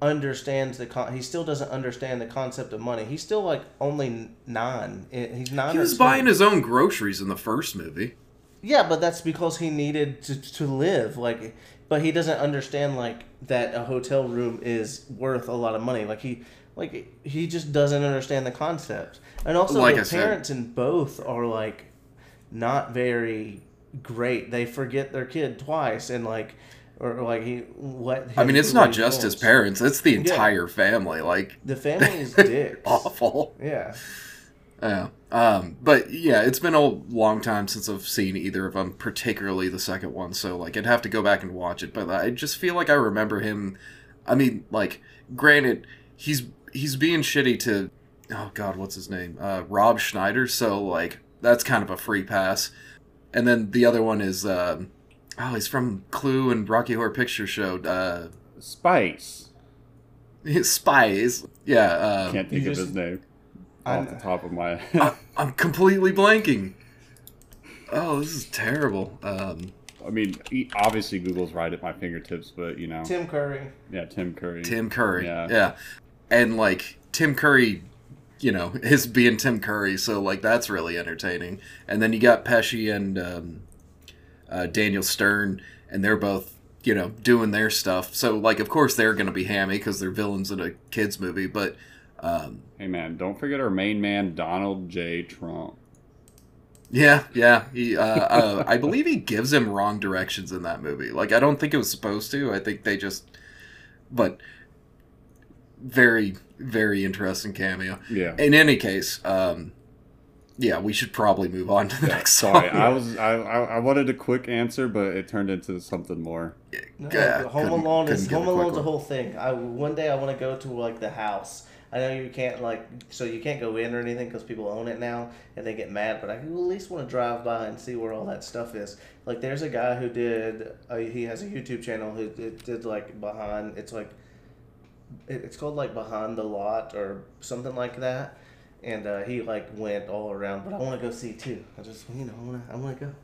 understands the con. He still doesn't understand the concept of money. He's still like only nine. Eh, He's nine. he or was 10. buying his own groceries in the first movie. Yeah, but that's because he needed to, to live. Like, but he doesn't understand like that a hotel room is worth a lot of money. Like he, like he just doesn't understand the concept. And also, Like the I said- parents in both are like not very great. They forget their kid twice, and like, or, or, like he what. I mean, it's not just his parents; it's the entire family. Like The family is dicks. awful. Yeah. Yeah. Um, but yeah, it's been a long time since I've seen either of them, particularly the second one. So like, I'd have to go back and watch it. But I just feel like I remember him. I mean, like, granted, he's he's being shitty to, oh god, what's his name? Uh, Rob Schneider. So like, that's kind of a free pass. And then the other one is, um, oh, he's from Clue and Rocky Horror Picture Show. Uh, Spice. Spies. Yeah. Uh, Can't think you of just- his name I- off the top of my. I, I'm completely blanking. Oh, this is terrible. Um, I mean, obviously Google's right at my fingertips, but you know, Tim Curry. yeah, Tim Curry. Tim Curry. Yeah. Yeah. And like Tim Curry, you know, is being Tim Curry, so like that's really entertaining. And then you got Pesci and um, uh, Daniel Stern, and they're both you know doing their stuff. So like, of course they're gonna be hammy because they're villains in a kids movie, but. Um, Hey man, don't forget our main man Donald J. Trump. Yeah, yeah. He, uh, uh, I believe he gives him wrong directions in that movie. Like, I don't think it was supposed to. I think they just, but very, very interesting cameo. Yeah. In any case, um, yeah, we should probably move on to the next Sorry, song. I was I, I I wanted a quick answer, but it turned into something more. No, Yeah, Home Alone is Home Alone's a whole thing. I one day I want to go to like the house. I know you can't like so you can't go in or anything because people own it now and they get mad. But I at least want to drive by and see where all that stuff is. Like there's a guy who did he has a YouTube channel who did, did like behind it's like it, it's called like behind the lot or something like that. And uh, he like went all around, but I want to go see too. I just you know I want to I want to go.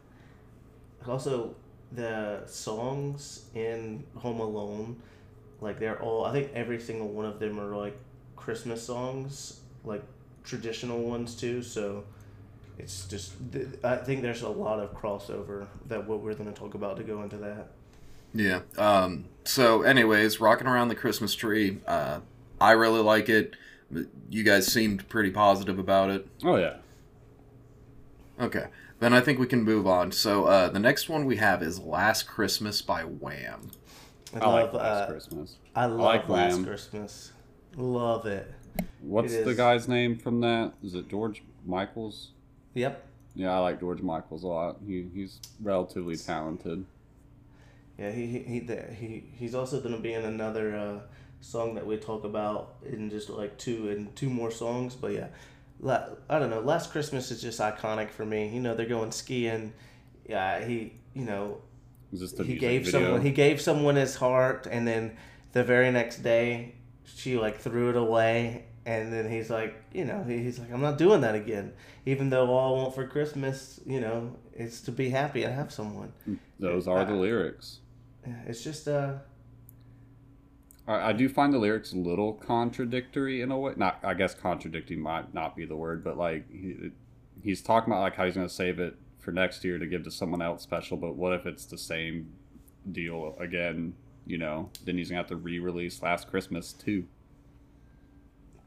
Also, the songs in Home Alone, like they're all. I think every single one of them are like Christmas songs, like traditional ones too. So it's just. th- I think there's a lot of crossover that what we're going to talk about to go into that. Yeah. Um, so, anyways, rocking around the Christmas tree. Uh, I really like it. You guys seemed pretty positive about it. Oh yeah, Okay. Then I think we can move on. So, uh, the next one we have is "Last Christmas" by Wham. I, I love. like Last uh, Christmas. I love like Last Wham. Christmas. Love it. What's it the guy's name from that? Is it George Michaels? Yep. Yeah, I like George Michaels a lot. He he's relatively talented. Yeah, he he he he he's also gonna be in another uh, song that we talk about in just like two and two more songs. But yeah, la- I don't know. Last Christmas is just iconic for me. You know, they're going skiing. Yeah, he you know Is this the he gave video? someone he gave someone his heart, and then the very next day she like threw it away. And then he's like, you know, he's like, I'm not doing that again. Even though all I want for Christmas, you know, is to be happy and have someone. Those are the lyrics. It's just uh, I, I do find the lyrics a little contradictory in a way. Not, I guess contradicting might not be the word, but like he, he's talking about like how he's going to save it for next year to give to someone else special. But what if it's the same deal again? You know, then he's gonna have to re-release Last Christmas too.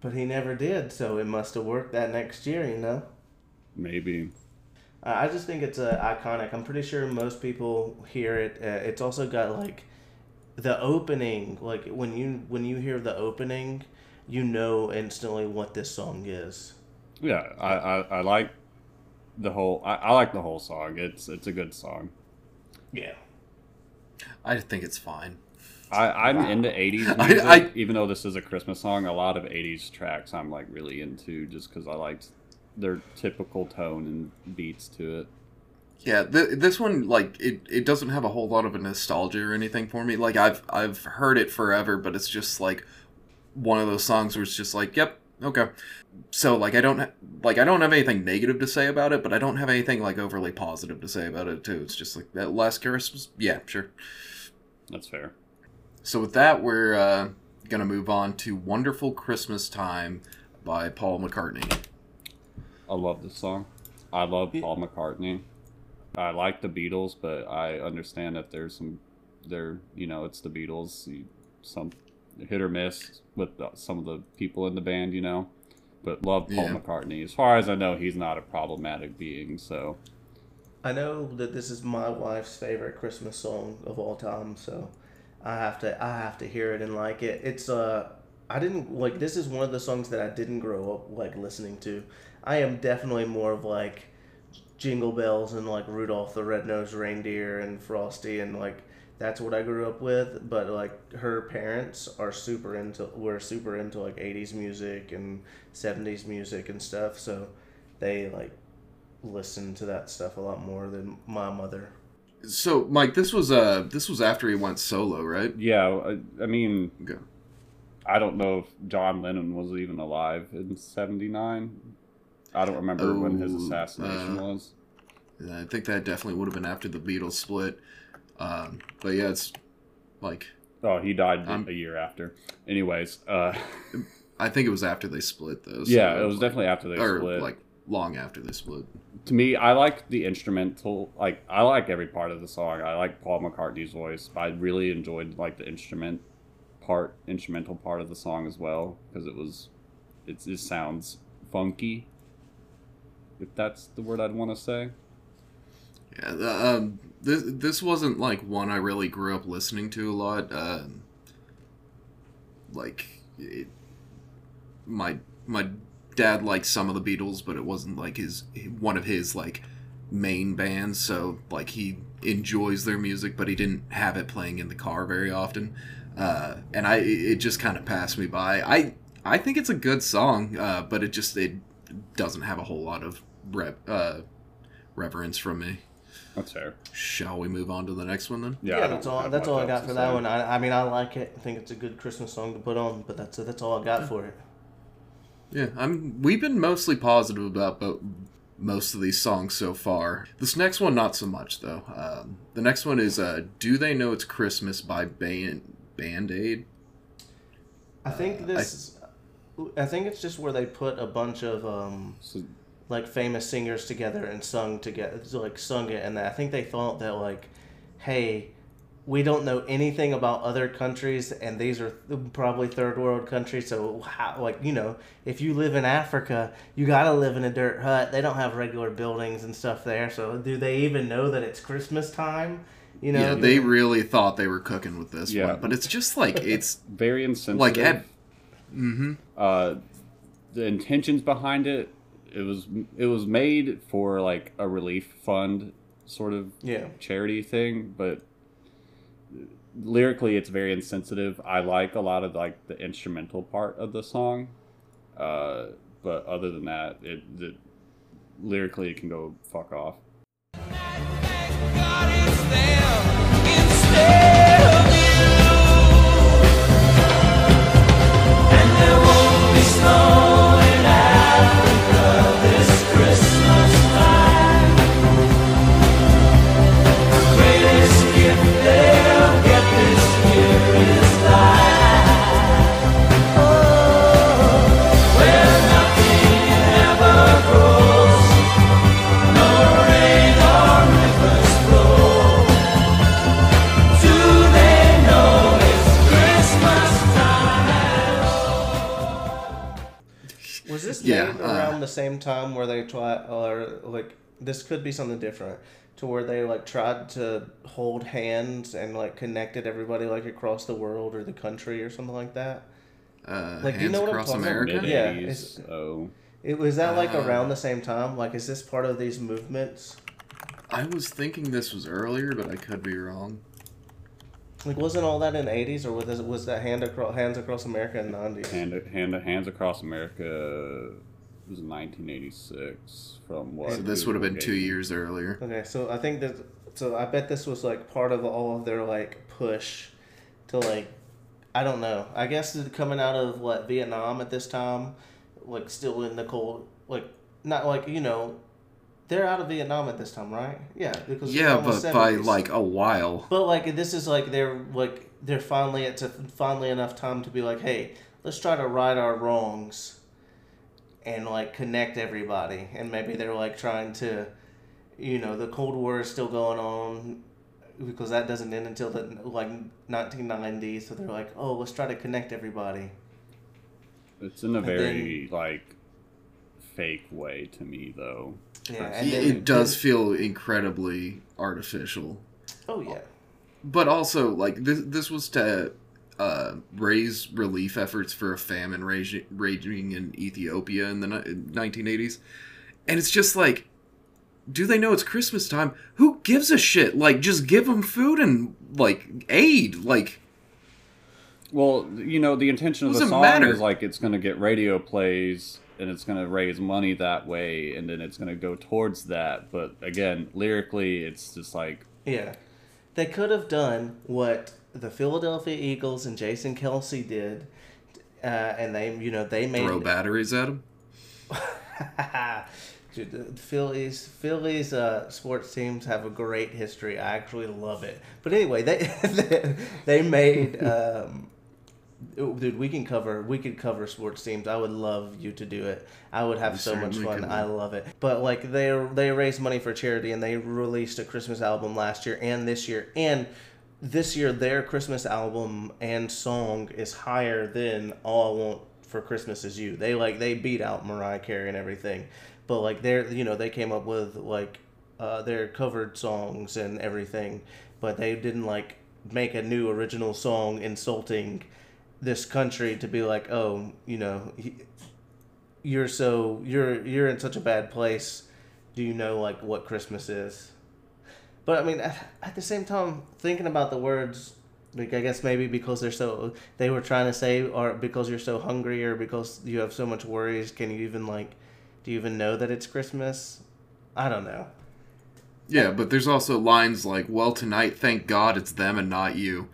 But he never did, so it must have worked that next year, you know? Maybe. I I just think it's uh, iconic. I'm pretty sure most people hear it. Uh, it's also got like the opening. Like when you when you hear the opening, you know instantly what this song is. Yeah, I, I, I like the whole. I, I like the whole song. It's it's a good song. Yeah. I think it's fine. I, I'm into 80s I- music, I- even though this is a Christmas song. A lot of 80s tracks I'm like really into just because I liked their typical tone and beats to it. Yeah, th- this one like it, it doesn't have a whole lot of a nostalgia or anything for me. Like I've I've heard it forever, but it's just like one of those songs where it's just like, yep, okay. So like I don't ha- like I don't have anything negative to say about it, but I don't have anything like overly positive to say about it too. It's just like that last Christmas, yeah, sure. That's fair. So with that, we're uh, gonna move on to "Wonderful Christmas Time" by Paul McCartney. I love this song. I love Paul McCartney. I like the Beatles, but I understand that there's some, there you know, it's the Beatles. You, some hit or miss with the, some of the people in the band, you know. But love Paul Yeah. McCartney. As far as I know, he's not a problematic being. So I know that this is my wife's favorite Christmas song of all time, so I have to I have to hear it and like it. It's uh I didn't like this is one of the songs that I didn't grow up like listening to. I am definitely more of like Jingle Bells and like Rudolph the Red-Nosed Reindeer and Frosty and like that's what I grew up with, but like her parents are super into were super into like 80s music and 70s music and stuff, so they like listen to that stuff a lot more than my mother. So, Mike, this was uh this was after he went solo, right? yeah, I, I mean, Okay. I don't know if John Lennon was even alive in '79. I don't remember when his Oh, assassination uh, was. I think that definitely would have been after the Beatles split. Um, but yeah, it's like Oh, he died I'm- a year after. Anyways, uh, I think it was after they split though. so, yeah, it was like- definitely after they or split. like long after this split. to me, I like the instrumental. Like, I like every part of the song. I like Paul McCartney's voice. I really enjoyed like the instrument part, instrumental part of the song as well because it was, it just sounds funky. If that's the word I'd want to say. Yeah, the, um, this this wasn't like one I really grew up listening to a lot. Um, like it, my my dad liked some of the Beatles, but it wasn't like his one of his like main bands. So like he enjoys their music, but he didn't have it playing in the car very often. Uh, and I it just kind of passed me by. I I think it's a good song, uh, but it just it doesn't have a whole lot of rep, uh, reverence from me. That's fair. Shall we move on to the next one then? Yeah, Yeah, that's all. That's all I got for that one. I, I mean, I like it. I think it's a good Christmas song to put on. But that's that's all I got for it. Yeah, I'm. We've been mostly positive about bo- most of these songs so far. This next one, not so much though. Um, the next one is uh, "Do They Know It's Christmas" by Band Band Aid. I think this. I, think it's just where they put a bunch of um, So, like famous singers together and sung together, like sung it, and I think they thought that like, hey, we don't know anything about other countries, and these are probably third world countries. So how, like you know, if you live in Africa, you gotta live in a dirt hut. They don't have regular buildings and stuff there. So do they even know that it's Christmas time? You know, yeah, they really thought they were cooking with this Yeah. one, but it's just like it's very insensitive. like at. Mm-hmm. uh, the intentions behind it, it was it was made for like a relief fund sort of yeah. charity thing, but lyrically it's very insensitive. I like a lot of like the instrumental part of the song, uh, but other than that, it, the lyrically it can go fuck off. Time where they try or like this could be something different to where they like tried to hold hands and like connected everybody like across the world or the country or something like that? Uh, Like, do you know what I'm Across talking about? America. Mid Yeah, eighties. it's- Oh, It was that like Uh, around the same time? Like is this part of these movements? I was thinking this was earlier, but I could be wrong. Like wasn't all that in the eighties or was this, was that hand across hands across America in nineties? hand hand hands across America was 1986 from what? So this would have been two years earlier. Okay, so I think that so I bet this was like part of all of their like push to like I don't know. I guess coming out of what Vietnam at this time, like still in the cold, like not like you know, they're out of Vietnam at this time, right? Yeah, because Yeah, Vietnam was but by like a while. But like this is like they're like they're finally it's a finally enough time to be like, hey, let's try to right our wrongs, and like connect everybody. And maybe they're like trying to, you know, the Cold War is still going on because that doesn't end until the like 1990. So they're like, oh, let's try to connect everybody. It's in a And very like fake way to me though. Yeah, It, and then, it does feel incredibly artificial. Oh yeah. But also, like this, this was to uh, raise relief efforts for a famine raging, raging in Ethiopia in the ni- 1980s, and it's just like, do they know it's Christmas time? Who gives a shit? Like, just give them food and like aid. Like, Well, you know, the intention of the song matter. is like it's going to get radio plays and it's going to raise money that way and then it's going to go towards that. But again, lyrically, it's just like Yeah. They could have done what the Philadelphia Eagles and Jason Kelce did, uh, and they, you know, they made throw batteries at them. Dude, the Phillies, Phillies uh, sports teams have a great history. I actually love it. But anyway, they they made. Um, dude, we can cover we could cover sports teams. I would love you to do it. I would have We so much fun. I love it. But like they they raised money for charity and they released a Christmas album last year and this year and this year their Christmas album and song is higher than All I Want for Christmas Is You. They like they beat out Mariah Carey and everything. But like they're you know they came up with like uh, their covered songs and everything, but they didn't like make a new original song insulting this country to be like oh you know you're so you're you're in such a bad place. Do you know like what Christmas is? But I mean, at, at the same time, thinking about the words, like I guess maybe because they're so they were trying to say, or because you're so hungry, or because you have so much worries. Can you even like, do you even know that it's Christmas? I don't know. Yeah, but there's also lines like, "Well, tonight, thank God it's them and not you."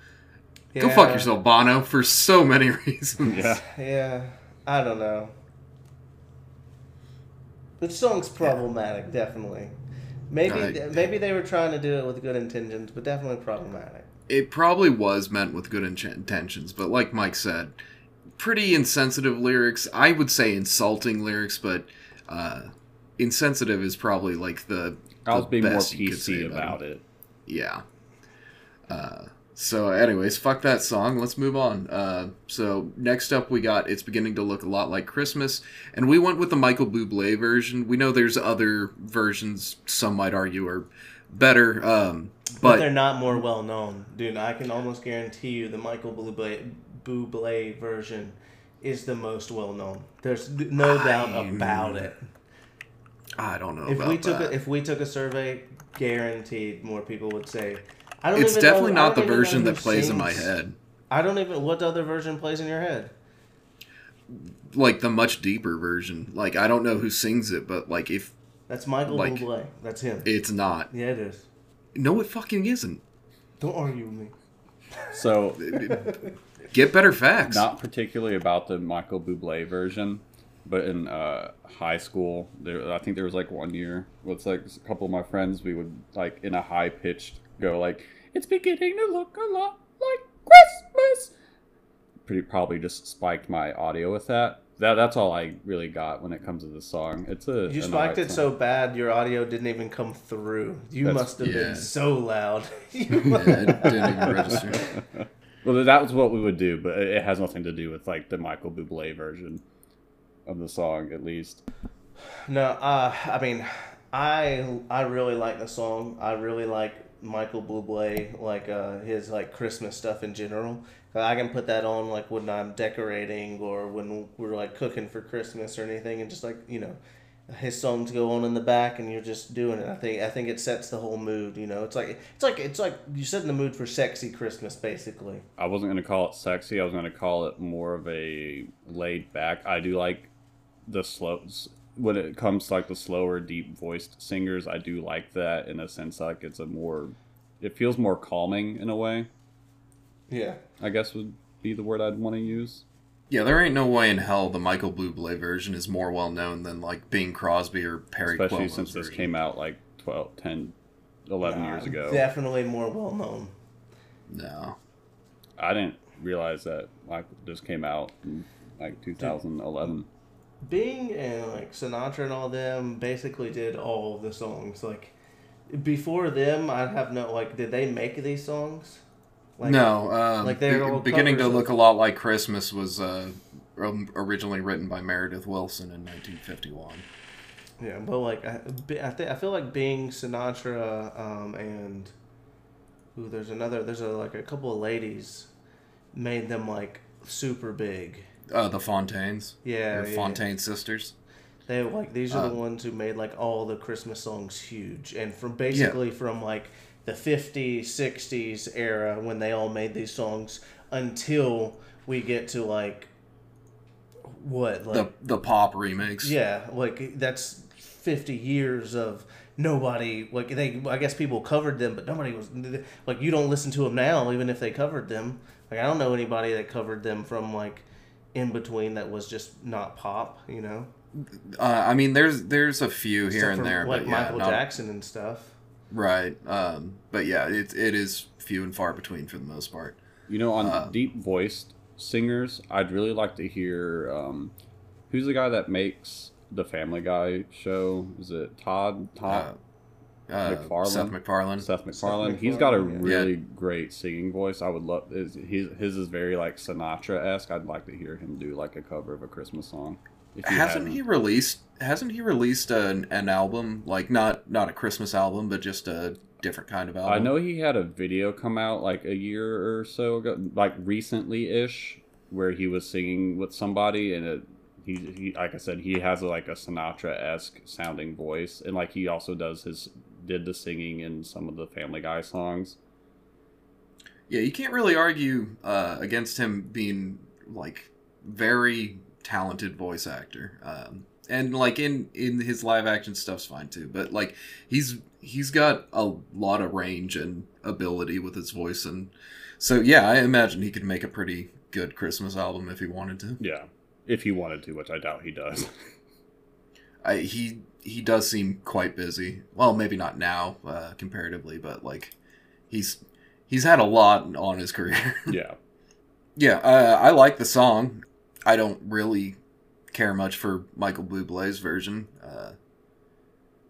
Go fuck yourself, Bono, for so many reasons. Yeah. Yeah, I don't know. The song's problematic, definitely. Maybe Uh, maybe they were trying to do it with good intentions, but definitely problematic. It probably was meant with good in- intentions, but like Mike said, pretty insensitive lyrics. I would say insulting lyrics, but uh, insensitive is probably like the. I was the being more best you could say PC about about it. Yeah. Uh, so, anyways, fuck that song. Let's move on. Uh, so, next up, we got It's Beginning to Look a Lot Like Christmas. And we went with the Michael Bublé version. We know there's other versions, some might argue, are better. Um, But, but, they're not more well known, dude. I can almost guarantee you the Michael Bublé, Bublé version is the most well known. There's no doubt about it. I don't know If we took that. a, if we took a survey, guaranteed more people would say. I don't it's even definitely know, not the don't even version that plays in my head. I don't even. What other version plays in your head? Like the much deeper version. Like, I don't know who sings it, but like, if That's Michael Like- Bublé. That's him. it's not. yeah, it is. No, it fucking isn't. Don't argue with me. So, Get better facts. not particularly about the Michael Bublé version, but in uh, high school, there I think there was like one year with like a couple of my friends, we would like in a high pitched go like, "It's beginning to look a lot like Christmas." Pretty probably just spiked my audio with that. That that's all I really got when it comes to the song. It's a You spiked alright it song. so bad your audio didn't even come through. You That's- must have yeah. been so loud. yeah, it didn't even register. Well, that was what we would do, but it it has nothing to do with like the Michael Bublé version of the song, at least. no, uh, I mean, I I really like the song. I really like Michael Bublé, like uh, his like Christmas stuff in general. I can put that on like when I'm decorating or when we're like cooking for Christmas or anything, and just like you know, his songs go on in the back and you're just doing it. I think I think it sets the whole mood. You know, it's like it's like it's like you set in the mood for sexy Christmas, basically. I wasn't going to call it sexy. I was going to call it more of a laid back. I do like the slows when it comes to like the slower, deep voiced singers. I do like that in a sense. Like it's a more, it feels more calming in a way. Yeah. I guess would be the word I'd want to use. Yeah, there ain't no way in hell the Michael Bublé version is more well known than like Bing Crosby or Perry Especially Como's since this version. came out like 12, 10, 11 years Uh, ago. Definitely more well known. No, I didn't realize that like this came out in like 2011. Bing and like Sinatra and all them basically did all of the songs. Like before them, I have no like. Did they make these songs? Like, no. Um, like they're Be- beginning to look a lot like Christmas was uh, originally written by Meredith Willson in 1951. Yeah, but like I, I think I feel like Bing, Sinatra, um, and ooh, there's another. There's a like a couple of ladies made them like super big. Uh, the Fontaines. Yeah, yeah. Fontaine sisters. They like these are the Uh, ones who made like all the Christmas songs huge, and from basically from like the 50s, 60s era when they all made these songs until we get to like what like the the pop remakes. yeah like that's 50 years of nobody like they I guess people covered them, but nobody was like you don't listen to them now even if they covered them. Like I don't know anybody that covered them from like in between that was just not pop, you know. Uh, I mean, there's there's a few here and there, like but yeah, Michael not- Jackson and stuff. right. Um, but yeah, it it is few and far between for the most part. You know, on Uh, deep voiced singers, I'd really like to hear um, who's the guy that makes the Family Guy show? Is it Todd? Todd uh, McFarlane? Seth MacFarlane. Seth MacFarlane. He's got a yeah. really great singing voice. I would love his. His, his is very like Sinatra esque. I'd like to hear him do like a cover of a Christmas song. If hasn't haven't. he released hasn't he released an, an album like not not a christmas album but just a different kind of album I know he had a video come out like a year or so ago, like recently ish, where he was singing with somebody and it, he, he like I said, he has a, like a Sinatra esque sounding voice, and like he also does his did the singing in some of the Family Guy songs. Yeah, you can't really argue uh, against him being like very talented voice actor. Um, and like in in his live action stuff's fine too, but like he's he's got a lot of range and ability with his voice and so yeah, I imagine he could make a pretty good Christmas album if he wanted to. Yeah, if he wanted to, which I doubt he does. I, he he does seem quite busy. Well, maybe not now uh, comparatively, but like he's he's had a lot on his career. yeah, yeah, uh, I like the song. I don't really care much for Michael Bublé's version. Uh,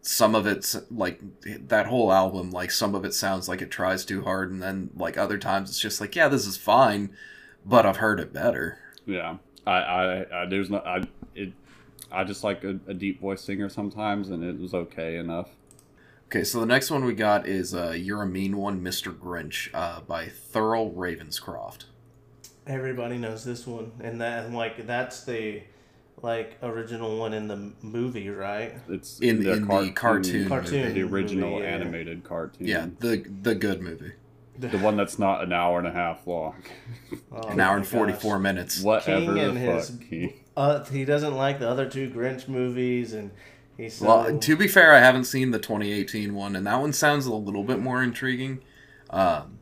some of it's like that whole album, like some of it sounds like it tries too hard, and then like other times it's just like, yeah, this is fine, but I've heard it better. yeah. I, I, I there's not I it. I just like a, a deep voice singer sometimes, and it was okay enough. Okay, so the next one we got is uh, "You're a Mean One, Mr. Grinch" uh, by Thurl Ravenscroft. Everybody knows this one, and that and, like that's the like original one in the movie, right? It's In- in the cartoon Cartoon the original movie, yeah. animated cartoon. Yeah, the the good movie, the one that's not an hour and a half long. Oh an hour and forty four minutes. Whatever King the and his- fuck. He, Uh, he doesn't like the other two Grinch movies, and he's so, Well, to be fair, I haven't seen the 2018 one, and that one sounds a little bit more intriguing. Um,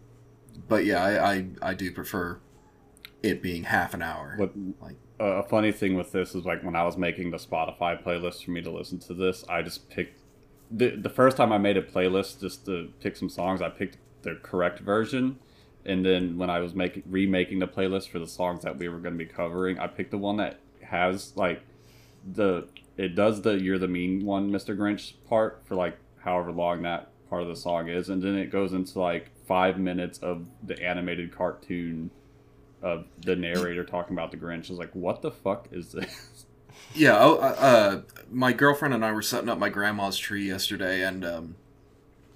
but yeah, I, I I do prefer it being half an hour. what Like, a funny thing with this is like when I was making the Spotify playlist for me to listen to this, I just picked the the first time I made a playlist just to pick some songs. I picked the correct version, and then when I was making remaking the playlist for the songs that we were going to be covering, I picked the one that has like the it does the "You're the Mean One, Mr. Grinch" part for like however long that part of the song is, and then it goes into like five minutes of the animated cartoon of the narrator talking about the Grinch. I was like, what the fuck is this? yeah, oh, uh, uh, my girlfriend and I were setting up my grandma's tree yesterday, and um,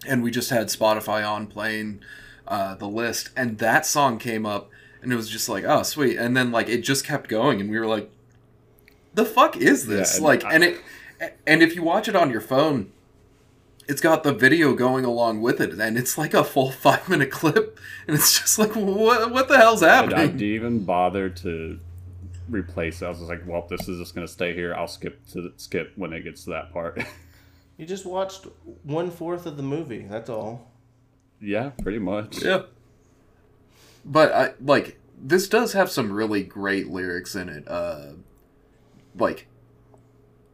and we just had Spotify on playing uh, the list, and that song came up, and it was just like, oh, sweet, and then like it just kept going, and we were like, the fuck is this? Yeah, and like, I- and it, and if you watch it on your phone. It's got the video going along with it, and it's like a full five minute clip, and it's just like, what, what the hell's And I happening? didn't even bother to replace it. I was just like, well, this is just gonna stay here. I'll skip to the, skip when it gets to that part. you just watched one fourth of the movie. That's all. yeah, pretty much. Yeah. But I like this does have some really great lyrics in it. Uh like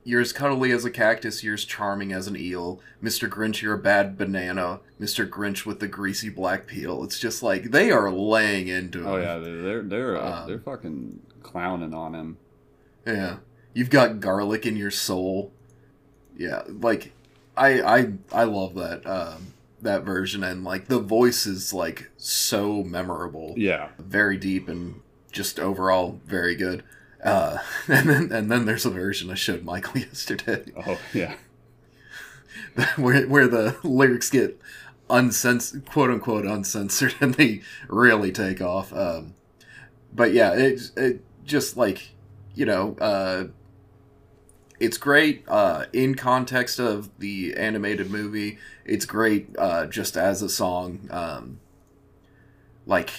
you're as cuddly as a cactus, you're as charming as an eel. Mr. Grinch, you're a bad banana. Mr. Grinch with the greasy black peel. It's just like they are laying into him. Oh yeah, they're they're they're, uh, Um, they're fucking clowning on him. Yeah. You've got garlic in your soul. Yeah, like I I I love that um that version and like the voice is like so memorable. Yeah, very deep and just overall very good. Uh, and then and then there's a version I showed Michael yesterday oh yeah, where where the lyrics get uncensored, quote unquote uncensored, and they really take off. Um, but yeah, it it just like you know, uh, it's great uh, in context of the animated movie. It's great uh, just as a song. Um, like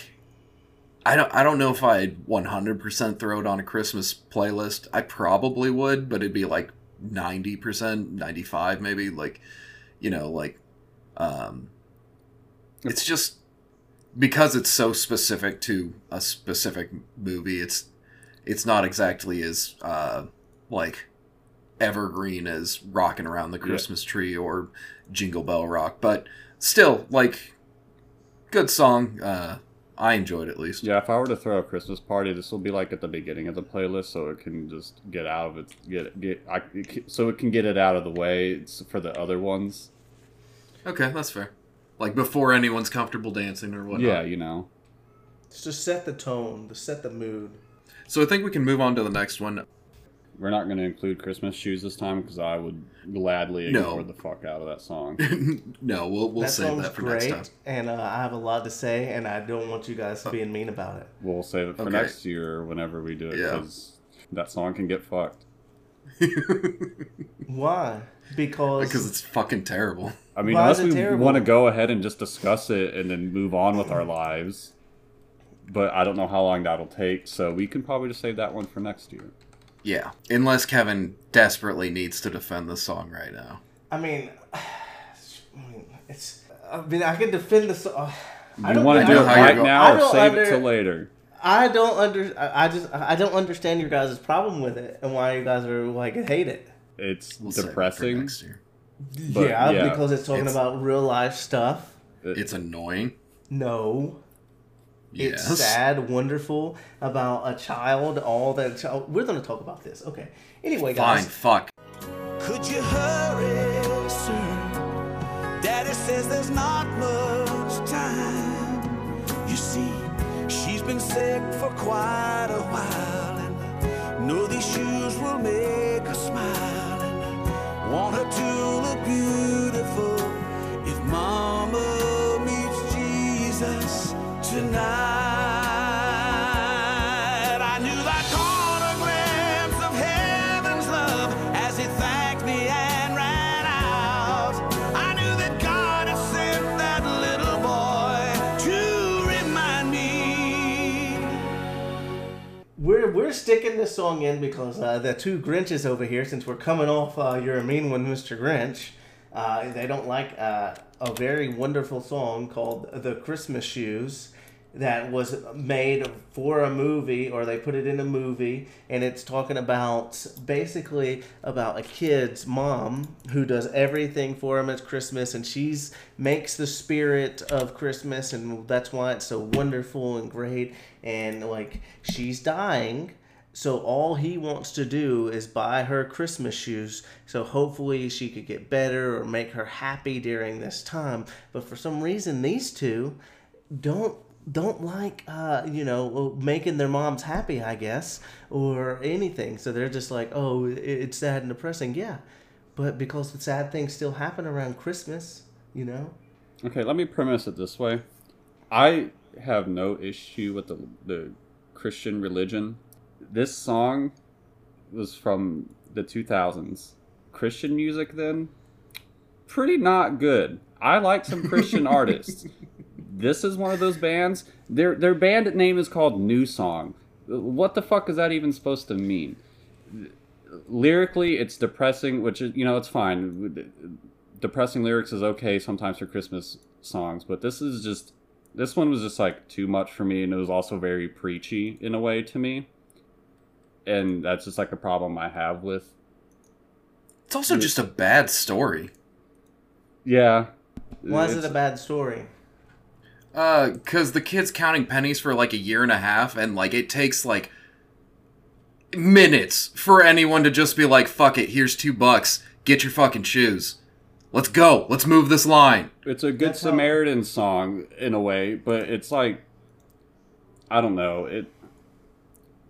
I don't I don't know if I'd 100% throw it on a Christmas playlist. I probably would, but it'd be like 90%, 95 maybe like you know, like um it's just because it's so specific to a specific movie, it's it's not exactly as uh like evergreen as rocking around the Yeah. Christmas tree or Jingle Bell Rock, but still like good song. Uh I enjoyed it at least. yeah. If I were to throw a Christmas party, this will be like at the beginning of the playlist, so it can just get out of it, get get, I, so it can get it out of the way it's for the other ones. Okay, that's fair. Like before anyone's comfortable dancing or whatnot. Yeah, you know. It's to set the tone, to set the mood. So I think we can move on to the next one. We're not going to include Christmas shoes this time because I would gladly No. ignore the fuck out of that song. no, we'll we'll that save that for great, next time. and uh, I have a lot to say, and I don't want you guys being mean about it. We'll save it for Okay. next year whenever we do it Yeah. because That song can get fucked. Why? Because because it's fucking terrible. I mean, Why unless we want to go ahead and just discuss it and then move on with our lives. But I don't know how long that'll take, so we can probably just save that one for next year. Yeah, unless Kevin desperately needs to defend the song right now. I mean, I mean, it's. I mean, I can defend this. Uh, I You don't want to do it don't- how you're right now or save under- it till later? I don't under. I I just. I don't understand your guys' problem with it and why you guys are like hate it. It's We'll save it depressing. But, yeah, yeah, because it's talking it's- about real life stuff. It's annoying. No, Yes. it's sad, wonderful about a child. All that. Child. Oh, we're gonna talk about this. Okay. Anyway, guys. Fine. guys. Fuck. Could you hurry, sir? Daddy says there's not much time. You see, she's been sick for quite a while, and I know these shoes will make her smile. And I want her to look beautiful We're we're sticking this song in because uh, the two Grinches over here, since we're coming off uh, "You're a Mean One, Mr. Grinch," uh, they don't like uh, a very wonderful song called "The Christmas Shoes." That was made for a movie, or they put it in a movie, and it's talking about basically about a kid's mom who does everything for him at Christmas, and she's makes the spirit of Christmas, and that's why it's so wonderful and great. And like she's dying, so all he wants to do is buy her Christmas shoes. So hopefully she could get better or make her happy during this time. But for some reason, these two don't don't like uh you know making their moms happy i guess or anything so they're just like oh it's sad and depressing yeah but because the sad things still happen around christmas you know Okay, let me premise it this way. I have no issue with the, the Christian religion. This song was from the 2000s. Christian music then? Pretty not good. I like some Christian artists. This is one of those bands. Their their band name is called Newsong. What the fuck is that even supposed to mean? Lyrically, it's depressing, which is you know it's fine depressing lyrics is okay sometimes for Christmas songs, but this is just this one was just like too much for me, and it was also very preachy in a way to me, and that's just like a problem I have with. It's also just a bad story. Yeah. why is it a bad story Uh, cause the kid's counting pennies for like a year and a half, and like it takes like minutes for anyone to just be like, "Fuck it, here's two bucks. Get your fucking shoes. Let's go. Let's move this line." It's a good That's how- Samaritan song in a way, but it's like I don't know it.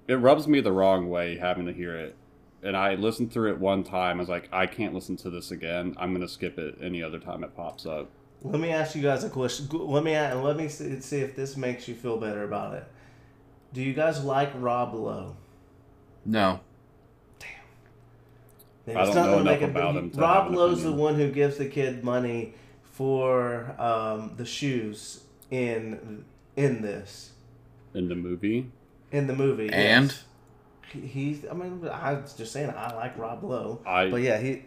It rubs me the wrong way having to hear it, and I listened through it one time. I was like, I can't listen to this again. I'm gonna skip it any other time it pops up. Let me ask you guys a question let me let me see, see if this makes you feel better about it do you guys like rob lowe No. Then I don't know enough a about him Rob Lowe's the one who gives the kid money for um, the shoes in in this In the movie, in the movie. And? yes. He, he's. I mean, I was just saying I like Rob Lowe, I- but yeah, he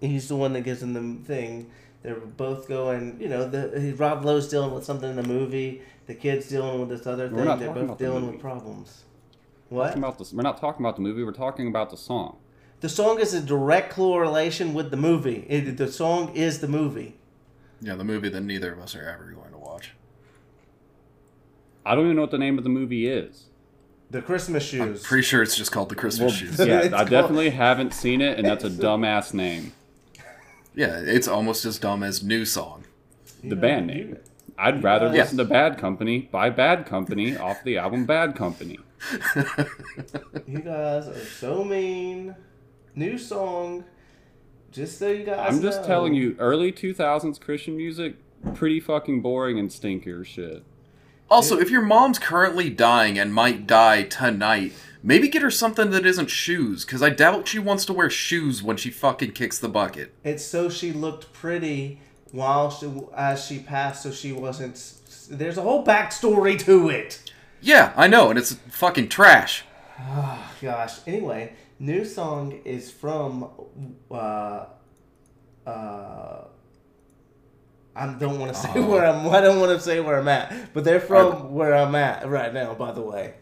he's the one that gives him the thing. They're both going. You know, the Rob Lowe's dealing with something in the movie. The kid's dealing with this other thing. They're both about the dealing with problems. Talking What? about this, we're not talking about the movie. We're talking about the song. The song is a direct correlation with the movie. It, the song is the movie. Yeah, the movie that neither of us are ever going to watch. I don't even know what the name of the movie is. The Christmas I'm shoes. pretty sure it's just called the Christmas Well, shoes. yeah, I called- definitely haven't seen it, and that's a dumbass name. Yeah, it's almost as dumb as Newsong. The band name. I'd rather guys- listen to Bad Company by Bad Company off the album Bad Company. You guys are so mean. Newsong. Just so you guys I'm just know. telling you, early 2000s Christian music, pretty fucking boring and stinker shit. Also, if your mom's currently dying and might die tonight, maybe get her something that isn't shoes, because I doubt she wants to wear shoes when she fucking kicks the bucket. It's so she looked pretty while she as she passed, so she wasn't. There's a whole backstory to it. Yeah, I know, and it's fucking trash. Oh, Gosh. Anyway, Newsong is from. Uh, uh, I don't want to say where I'm. I don't want to say where I'm at, but they're from where I'm at right now. By the way,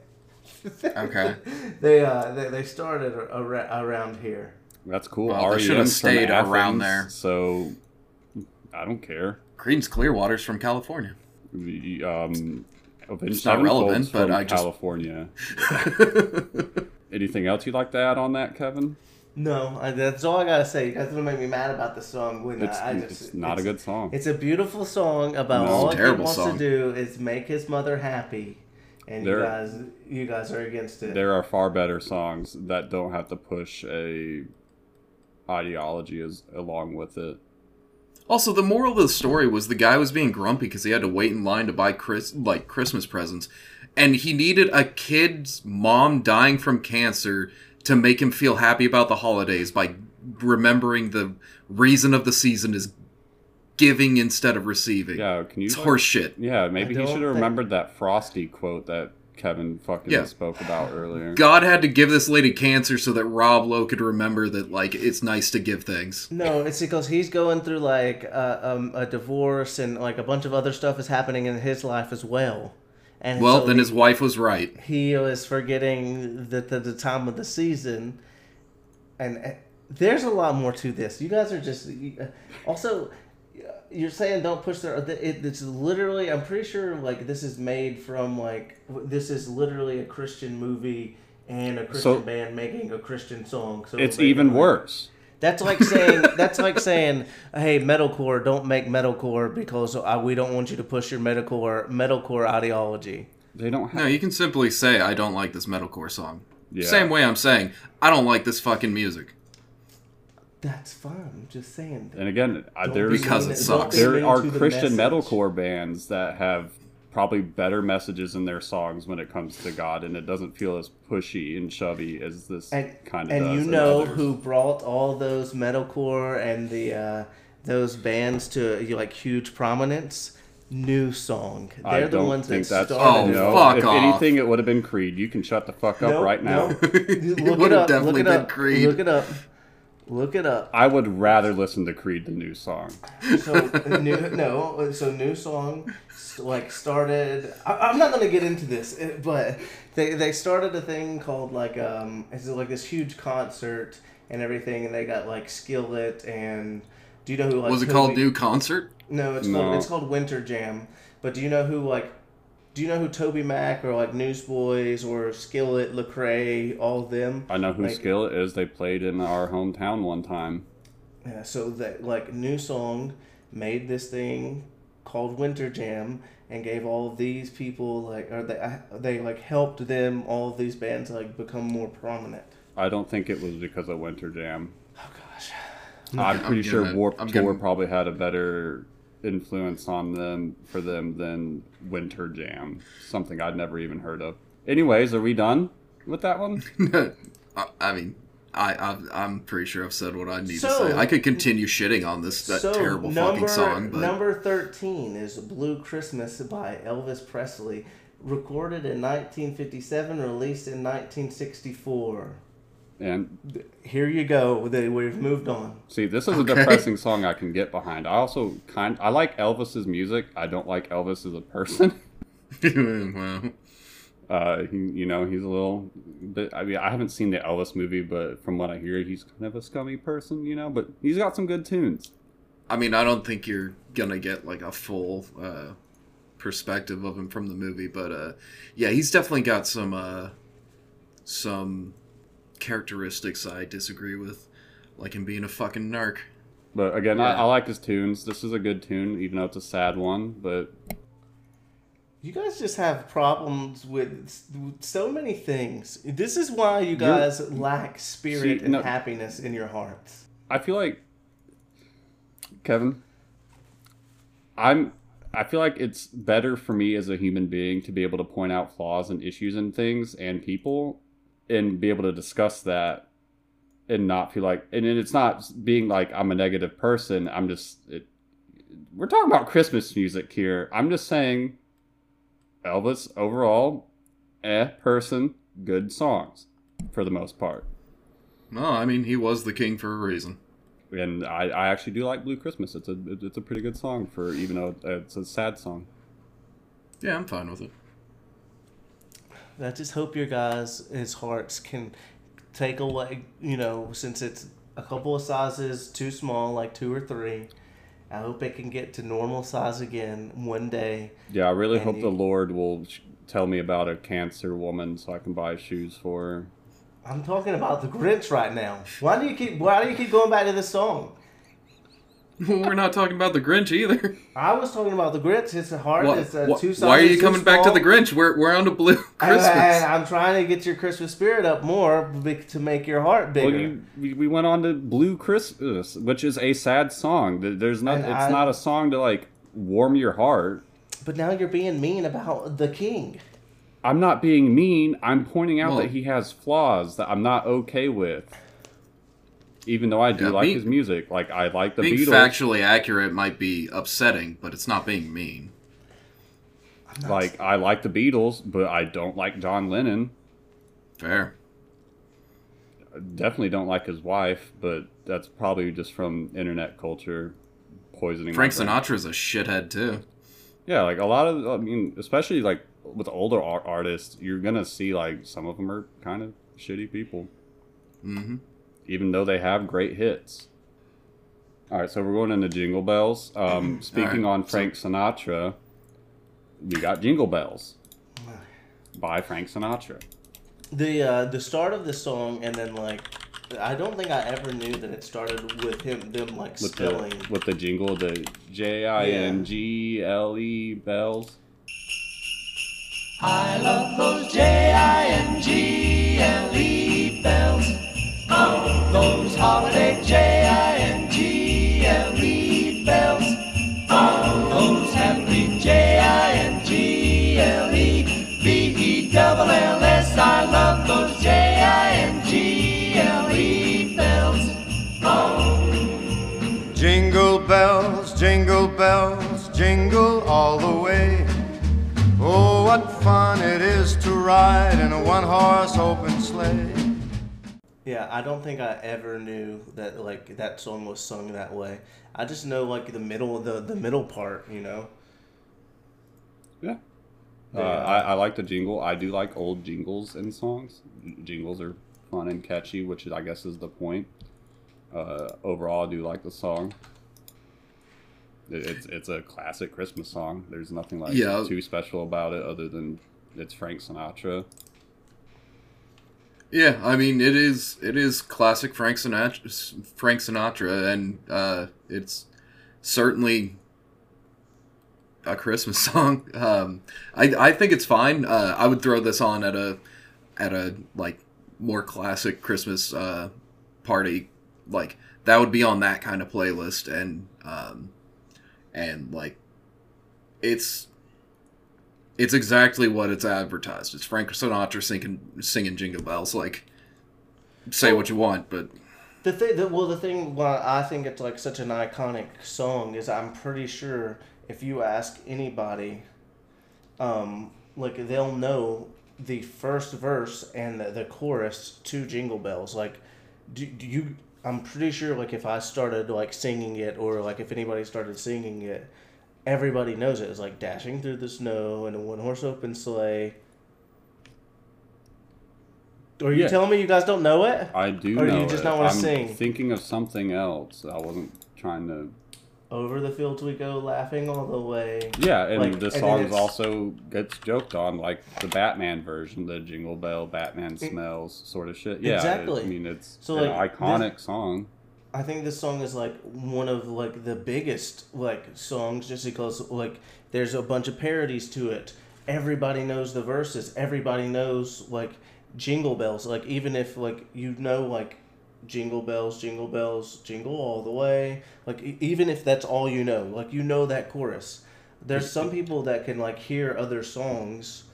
Okay. they uh they, they started ar- around here. That's cool. Well, they should've from stayed around there. So I don't care. Creedence Clearwater's from California. The, Um, Avenged not relevant, but from I just- California. Anything else you'd like to add on that, Kevin? No, I, that's all I gotta say. You guys gonna make me mad about the song when It's, I, I just it's not a good song. It's a beautiful song about No. all It's he wants song. to do is make his mother happy, and There- you guys, you guys are against it. There are far better songs that don't have to push a ideology as along with it. Also, the moral of the story was the guy was being grumpy because he had to wait in line to buy Chris like Christmas presents, and he needed a kid's mom dying from cancer to make him feel happy about the holidays by remembering the reason of the season is giving instead of receiving. Yeah, can you? It's like- horse shit. Yeah, maybe he should have remembered that Frosty quote that Kevin fucking Yeah. spoke about earlier. God had to give this lady cancer so that Rob Lowe could remember that like it's nice to give things. no, it's because he's going through like uh, um, a divorce and like a bunch of other stuff is happening in his life as well. And Well, so then he- his wife was right. he was forgetting the, the, the time of the season and uh, there's a lot more to this you guys are just uh, also you're saying don't push their it, it's literally i'm pretty sure like this is made from like this is literally a christian movie and a christian So- band making a christian song so It's even can- worse. that's like saying that's like saying, "Hey, metalcore, don't make metalcore because uh, we don't want you to push your metalcore metalcore ideology." They don't have. No, you can simply say I don't like this metalcore song. Yeah. Same way I'm saying I don't like this fucking music. That's fine. I'm just saying. And again, I, Don't there's Because it sucks. there are to the Christian message. metalcore bands that have probably better messages in their songs when it comes to God, and it doesn't feel as pushy and chubby as this and, kind of and does. you know others. who brought all those metalcore and the uh, those bands to like huge prominence? Newsong. They're I the don't ones think that that's started. Oh, it. no. fuck if off. anything, it would have been Creed. You can shut the fuck up Nope, right now. nope. It would have definitely look been up. Creed. Look it up. Look it up. I would rather listen to Creed the Newsong. So new, no, so Newsong like started. I, I'm not gonna get into this, eh, but they they started a thing called like um, it's like this huge concert and everything, and they got like Skillet and do you know who like Was it Toby- called New Concert? No, it's No. called it's called Winter Jam. But do you know who like? Do you know who TobyMac or like Newsboys or Skillet, Lecrae, all of them? I know who Like- Skillet is. They played in our hometown one time. Yeah, so that like Newsong made this thing called Winter Jam and gave all of these people like or they uh, they like helped them all of these bands like become more prominent. I don't think it was because of Winter Jam. Oh gosh. I'm pretty sure gonna- Warped I'm Tour gonna- probably had a better influence on them for them than Winter Jam. Something I'd never even heard of. Anyways, are we done with that one? I, I mean, I, I I'm pretty sure I've said what I need So- to say. I could continue shitting on this that so terrible number fucking song, but number thirteen is Blue Christmas by Elvis Presley, recorded in 1957, released in 1964. And Here you go. They- We've moved on. see, this is Okay. a depressing song I can get behind. I also kind I like Elvis's music. I don't like Elvis as a person. well, Uh, he, you know, he's a little bit. I mean, I haven't seen the Elvis movie, but from what I hear, he's kind of a scummy person, you know. But he's got some good tunes. I mean, I don't think you're gonna get like a full uh, perspective of him from the movie, but uh, yeah, he's definitely got some uh, some characteristics I disagree with, like him being a fucking narc. But again, I, Yeah. I like his tunes. This is a good tune, even though it's a sad one. But You guys just have problems with so many things. This is why you guys lack spirit See, and no- happiness in your hearts. I feel like Kevin. I'm I feel like it's better for me as a human being to be able to point out flaws and issues and things and people and be able to discuss that and not feel like and it's not being like I'm a negative person. I'm just it, we're talking about Christmas music here. I'm just saying Elvis overall eh person, good songs for the most part. No, I mean he was the king for a reason. And I, I actually do like Blue Christmas. It's a it's a pretty good song for even though it's a sad song. Yeah, I'm fine with it. I just hope your guys' his hearts can take away. You know, since it's a couple of sizes too small, like two or three. I hope it can get to normal size again one day. Yeah, I really And hope you- the Lord will tell me about a cancer woman so I can buy shoes for her. I'm talking about the Grinch right now. Why do you keep Why do you keep going back to this song? We're not talking about the Grinch either. I was talking about the Grinch. It's a hard. Why, it's a why- two sizes. why are you too coming back to the Grinch? We're we're on to Blue And- Christmas. And I'm trying to get your Christmas spirit up more to make your heart bigger. Well, you, we, we went on to Blue Christmas, which is a sad song. There's not. And It's I- not a song to like warm your heart. But now you're being mean about the king. I'm not being mean. I'm pointing out Well- that he has flaws that I'm not okay with. Even though I do Yeah, like being- his music, like I like the Beatles. being Beatles. factually accurate might be upsetting, but it's not being mean. Like I like the Beatles, but I don't like John Lennon. Fair. I definitely don't like his wife, but that's probably just from internet culture poisoning. Frank brain. Sinatra's a shithead too. Yeah, like a lot of, I mean, especially like with older art- artists, you're gonna see like some of them are kind of shitty people, hmm even though they have great hits. All right, so we're going into Jingle Bells. Um, speaking All right, on Frank Sinatra, we got Jingle Bells by Frank Sinatra. the uh, the start of the song, and then like, I don't think I ever knew that it started with him them like With spelling. the with the jingle, the J I N G L E bells. I love those J-I-N-G-L-E bells. Oh, those holiday J-I-N-G-L-E bells. Oh, those happy J-I-N-G-L-E B-E-double-L-S. I love those J-I-N-G-L-E bells. Jingle bells, jingle bells, jingle all the way. Oh, what fun it is to ride in a one horse open sleigh. Yeah, I don't think I ever knew that like that song was sung that way. I just know like the middle the the middle part, you know. Yeah. Uh, Yeah. I, I like the jingle. I do like old jingles and songs. Jingles are fun and catchy, which is, I guess is the point. Uh, overall, I do like the song. It, it's it's a classic Christmas song. There's nothing like Yeah. too special about it other than it's Frank Sinatra. Yeah, I mean it is it is classic Frank Sinatra, Frank Sinatra, and uh, it's certainly a Christmas song. Um, I I think it's fine. Uh, I would throw this on at a at a like more classic Christmas uh, party. Like that would be on that kind of playlist, and um, and like it's it's exactly what it's advertised. It's Frank Sinatra singing singing Jingle Bells. Like, say what you want, but The thing, the, well, the thing why I think it's like such an iconic song is I'm pretty sure if you ask anybody, um, like they'll know the first verse and the, the chorus to Jingle Bells. Like, do, do you? I'm pretty sure like if I started like singing it or like if anybody started singing it, everybody knows it. It's like dashing through the snow in a one horse open sleigh. Are you Yeah. telling me you guys don't know it? I do Or do you just it. not wanna I'm sing? thinking of something else. I wasn't trying to. Over the fields we go, laughing all the way. Yeah, and Like, the song also gets joked on, like the Batman version, the Jingle Bell, Batman smells sort of shit. Yeah, Exactly. I mean, it's So, an like, iconic song. I think this song is like one of like the biggest like songs just because like there's a bunch of parodies to it. Everybody knows the verses. Everybody knows like jingle bells. Like even if like you know like jingle bells, jingle bells, jingle all the way. Like even if that's all you know, like you know that chorus. There's some people that can like hear other songs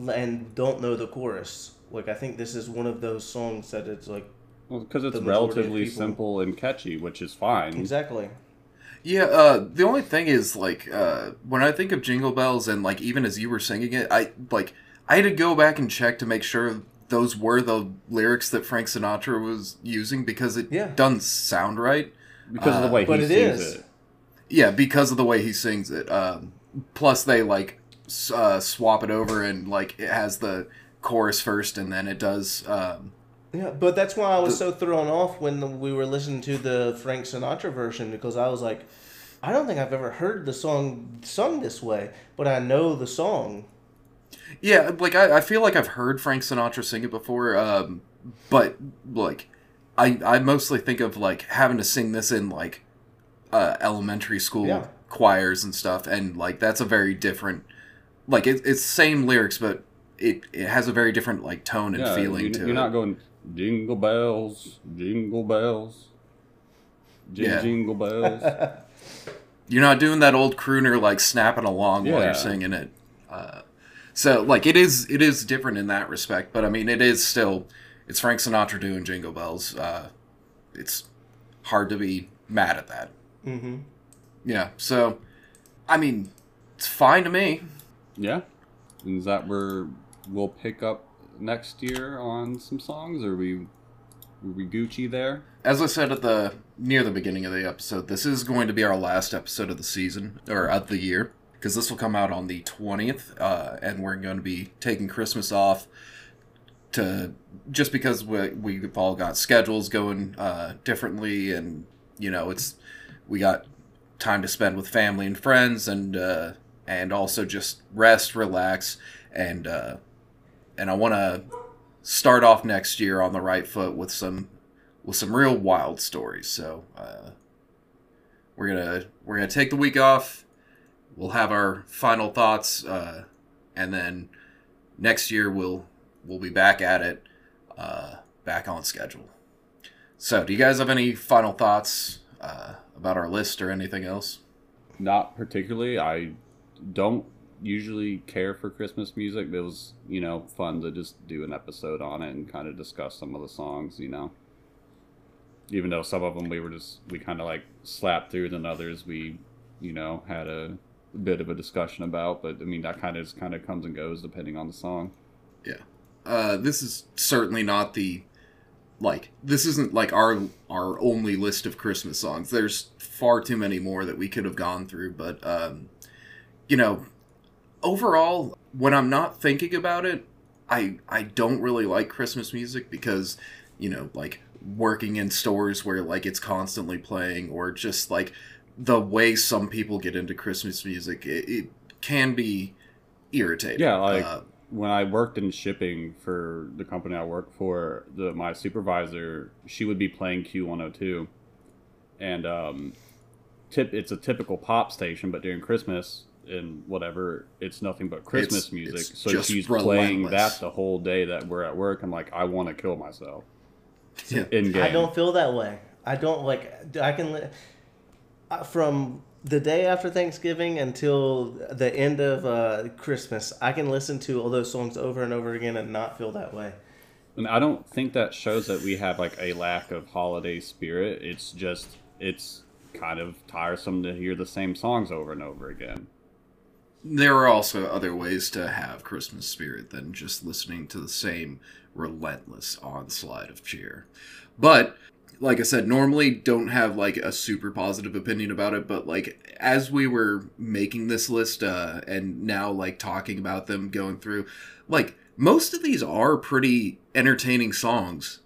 and don't know the chorus. Like I think this is one of those songs that it's like Well, because it's the majority of relatively simple and catchy, which is fine. exactly. Yeah, uh, the only thing is like uh, when I think of Jingle Bells and like even as you were singing it, I like I had to go back and check to make sure those were the lyrics that Frank Sinatra was using because it Yeah. doesn't sound right. Because of the Uh, way he it sings is. it. Yeah, because of the way he sings it. Um, plus, they like uh, swap it over and like it has the chorus first, and then it does. Um, Yeah, but that's why I was so thrown off when we were listening to the Frank Sinatra version because I was like, I don't think I've ever heard the song sung this way, but I know the song. yeah, like I, I feel like I've heard Frank Sinatra sing it before, um, but like I I mostly think of like having to sing this in like uh, elementary school Yeah. choirs and stuff, and like that's a very different. Like it, it's same lyrics, but it it has a very different like tone and Yeah, feeling you, to you're it. not going jingle bells, jingle bells, jing, Yeah. jingle bells. You're not doing that old crooner like snapping along while you're singing it. Uh, so like it is it is different in that respect, but I mean it is still it's Frank Sinatra doing Jingle Bells. Uh, it's hard to be mad at that. Mm-hmm. Yeah. So I mean it's fine to me. yeah, and is that where we'll pick up next year on some songs? Or we, we Gucci there? As I said at the near the beginning of the episode, this is going to be our last episode of the season or of the year because this will come out on the twentieth, uh, and we're going to be taking Christmas off to just because we we've all got schedules going uh, differently, and you know it's we got time to spend with family and friends, and uh, and also just rest, relax, and uh, and I want to start off next year on the right foot with some with some real wild stories. So uh, we're gonna we're gonna take the week off. We'll have our final thoughts, uh, and then next year we'll we'll be back at it, uh, back on schedule. So, do you guys have any final thoughts uh, about our list or anything else? Not particularly. I don't usually care for Christmas music. But it was, you know, fun to just do an episode on it and kind of discuss some of the songs, you know. Even though some of them we were just, we kind of like slapped through, than others we, you know, had a bit of a discussion about. But I mean, that kind of just kind of comes and goes depending on the song. Yeah. Uh, this is certainly not the like this isn't like our our only list of Christmas songs. There's far too many more that we could have gone through, but um, you know, overall, when I'm not thinking about it, I I don't really like Christmas music because you know like working in stores where like it's constantly playing or just like the way some people get into Christmas music, it, it can be irritating. Yeah, like Uh, when I worked in shipping for the company I worked for, the my supervisor she would be playing Q102, and um, tip it's a typical pop station, but during Christmas and whatever, it's nothing but Christmas It's- music. it's So just she's playing that the whole day that we're at work. I'm like, I want to kill myself. Yeah. In game. I don't feel that way. I don't like. I can li- uh, from the day after Thanksgiving until the end of uh, Christmas. I can listen to all those songs over and over again and not feel that way. And I don't think that shows that we have like a lack of holiday spirit. It's just it's kind of tiresome to hear the same songs over and over again. There are also other ways to have Christmas spirit than just listening to the same relentless onslaught of cheer. But like I said, normally don't have like a super positive opinion about it, but like as we were making this list uh and now like talking about them going through, like most of these are pretty entertaining songs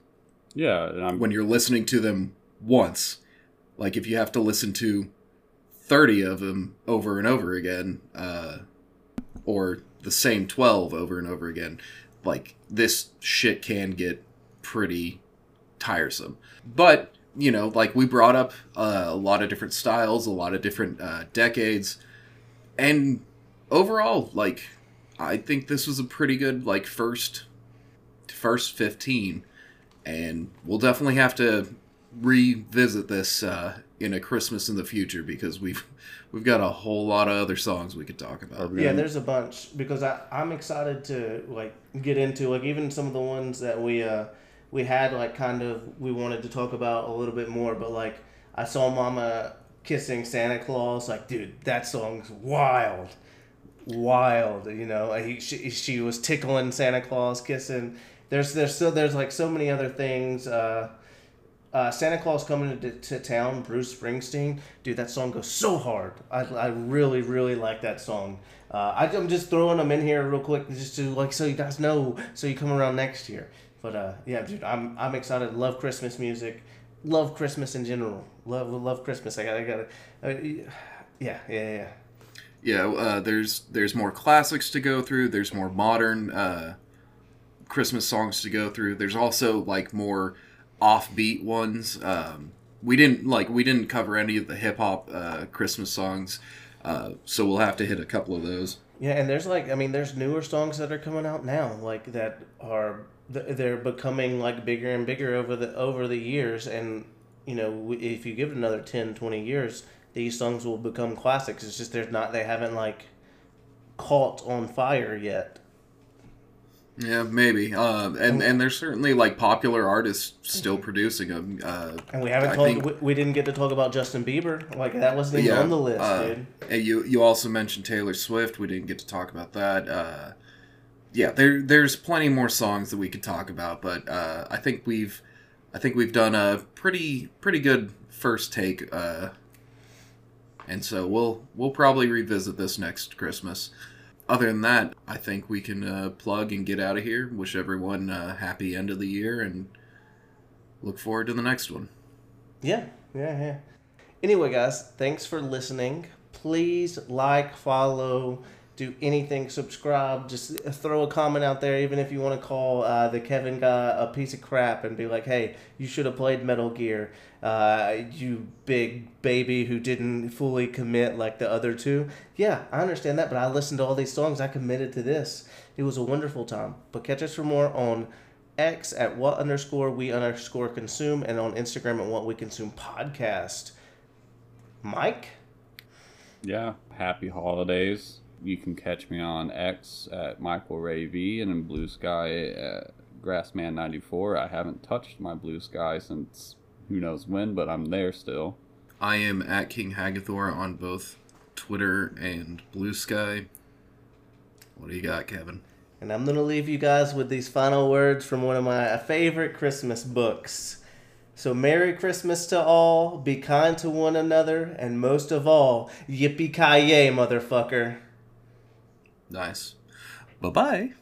Yeah, and I'm when you're listening to them once. Like if you have to listen to 30 of them over and over again, uh, or the same 12 over and over again, like this shit can get pretty tiresome. But, you know, like we brought up uh, a lot of different styles, a lot of different uh, decades, and overall, like, I think this was a pretty good, like, first first 15 and we'll definitely have to revisit this uh, in a Christmas in the future because we've we've got a whole lot of other songs we could talk about. Yeah, there's a bunch because I I'm excited to like get into like even some of the ones that we uh we had like kind of we wanted to talk about a little bit more, but like I saw Mama kissing Santa Claus, like dude, that song's wild, wild. You know, he she, she was tickling Santa Claus, kissing. There's there's so there's like so many other things. Uh, uh, Santa Claus coming to, to town, Bruce Springsteen, dude, that song goes so hard. I, I really, really like that song. Uh, I, I'm just throwing them in here real quick, just to like so you guys know, so you come around next year. But uh, yeah, dude, I'm I'm excited. Love Christmas music, love Christmas in general. Love love Christmas. I got I got uh, yeah yeah yeah. Yeah, uh, there's there's more classics to go through. There's more modern uh, Christmas songs to go through. There's also like more offbeat ones. Um, we didn't like we didn't cover any of the hip hop uh, Christmas songs, uh, so we'll have to hit a couple of those. Yeah, and there's like I mean, there's newer songs that are coming out now, like that are they're becoming like bigger and bigger over the over the years, and you know if you give it another 10, 20 years, these songs will become classics. It's just there's not they haven't like caught on fire yet. Yeah, maybe. Uh, and and there's certainly like popular artists still producing them. Uh, And we haven't I talked. think- We, we didn't get to talk about Justin Bieber. Like that wasn't even on the list, uh, dude. And you you also mentioned Taylor Swift. We didn't get to talk about that. Uh, yeah, there there's plenty more songs that we could talk about, but uh, I think we've I think we've done a pretty pretty good first take. Uh, and so we'll we'll probably revisit this next Christmas. Other than that, I think we can uh, plug and get out of here. Wish everyone a happy end of the year and look forward to the next one. Yeah, yeah, yeah. Anyway, guys, thanks for listening. Please like, follow, do anything, subscribe. Just throw a comment out there, even if you want to call uh, the Kevin guy a piece of crap and be like, hey, you should have played Metal Gear. Uh, you big baby who didn't fully commit like the other two. Yeah, I understand that, but I listened to all these songs. I committed to this. It was a wonderful time. But catch us for more on X at what underscore we underscore consume and on Instagram at what we consume podcast. Mike? Yeah, happy holidays. You can catch me on X at Michael Ray V and in Bluesky at Grassman94. I haven't touched my Bluesky since who knows when, but I'm there still. I am at King Hagathor on both Twitter and Bluesky. What do you got, Kevin? And I'm going to leave you guys with these final words from one of my favorite Christmas books. So, Merry Christmas to all, be kind to one another, and most of all, yippee ki yay, motherfucker. Nice. Bye bye.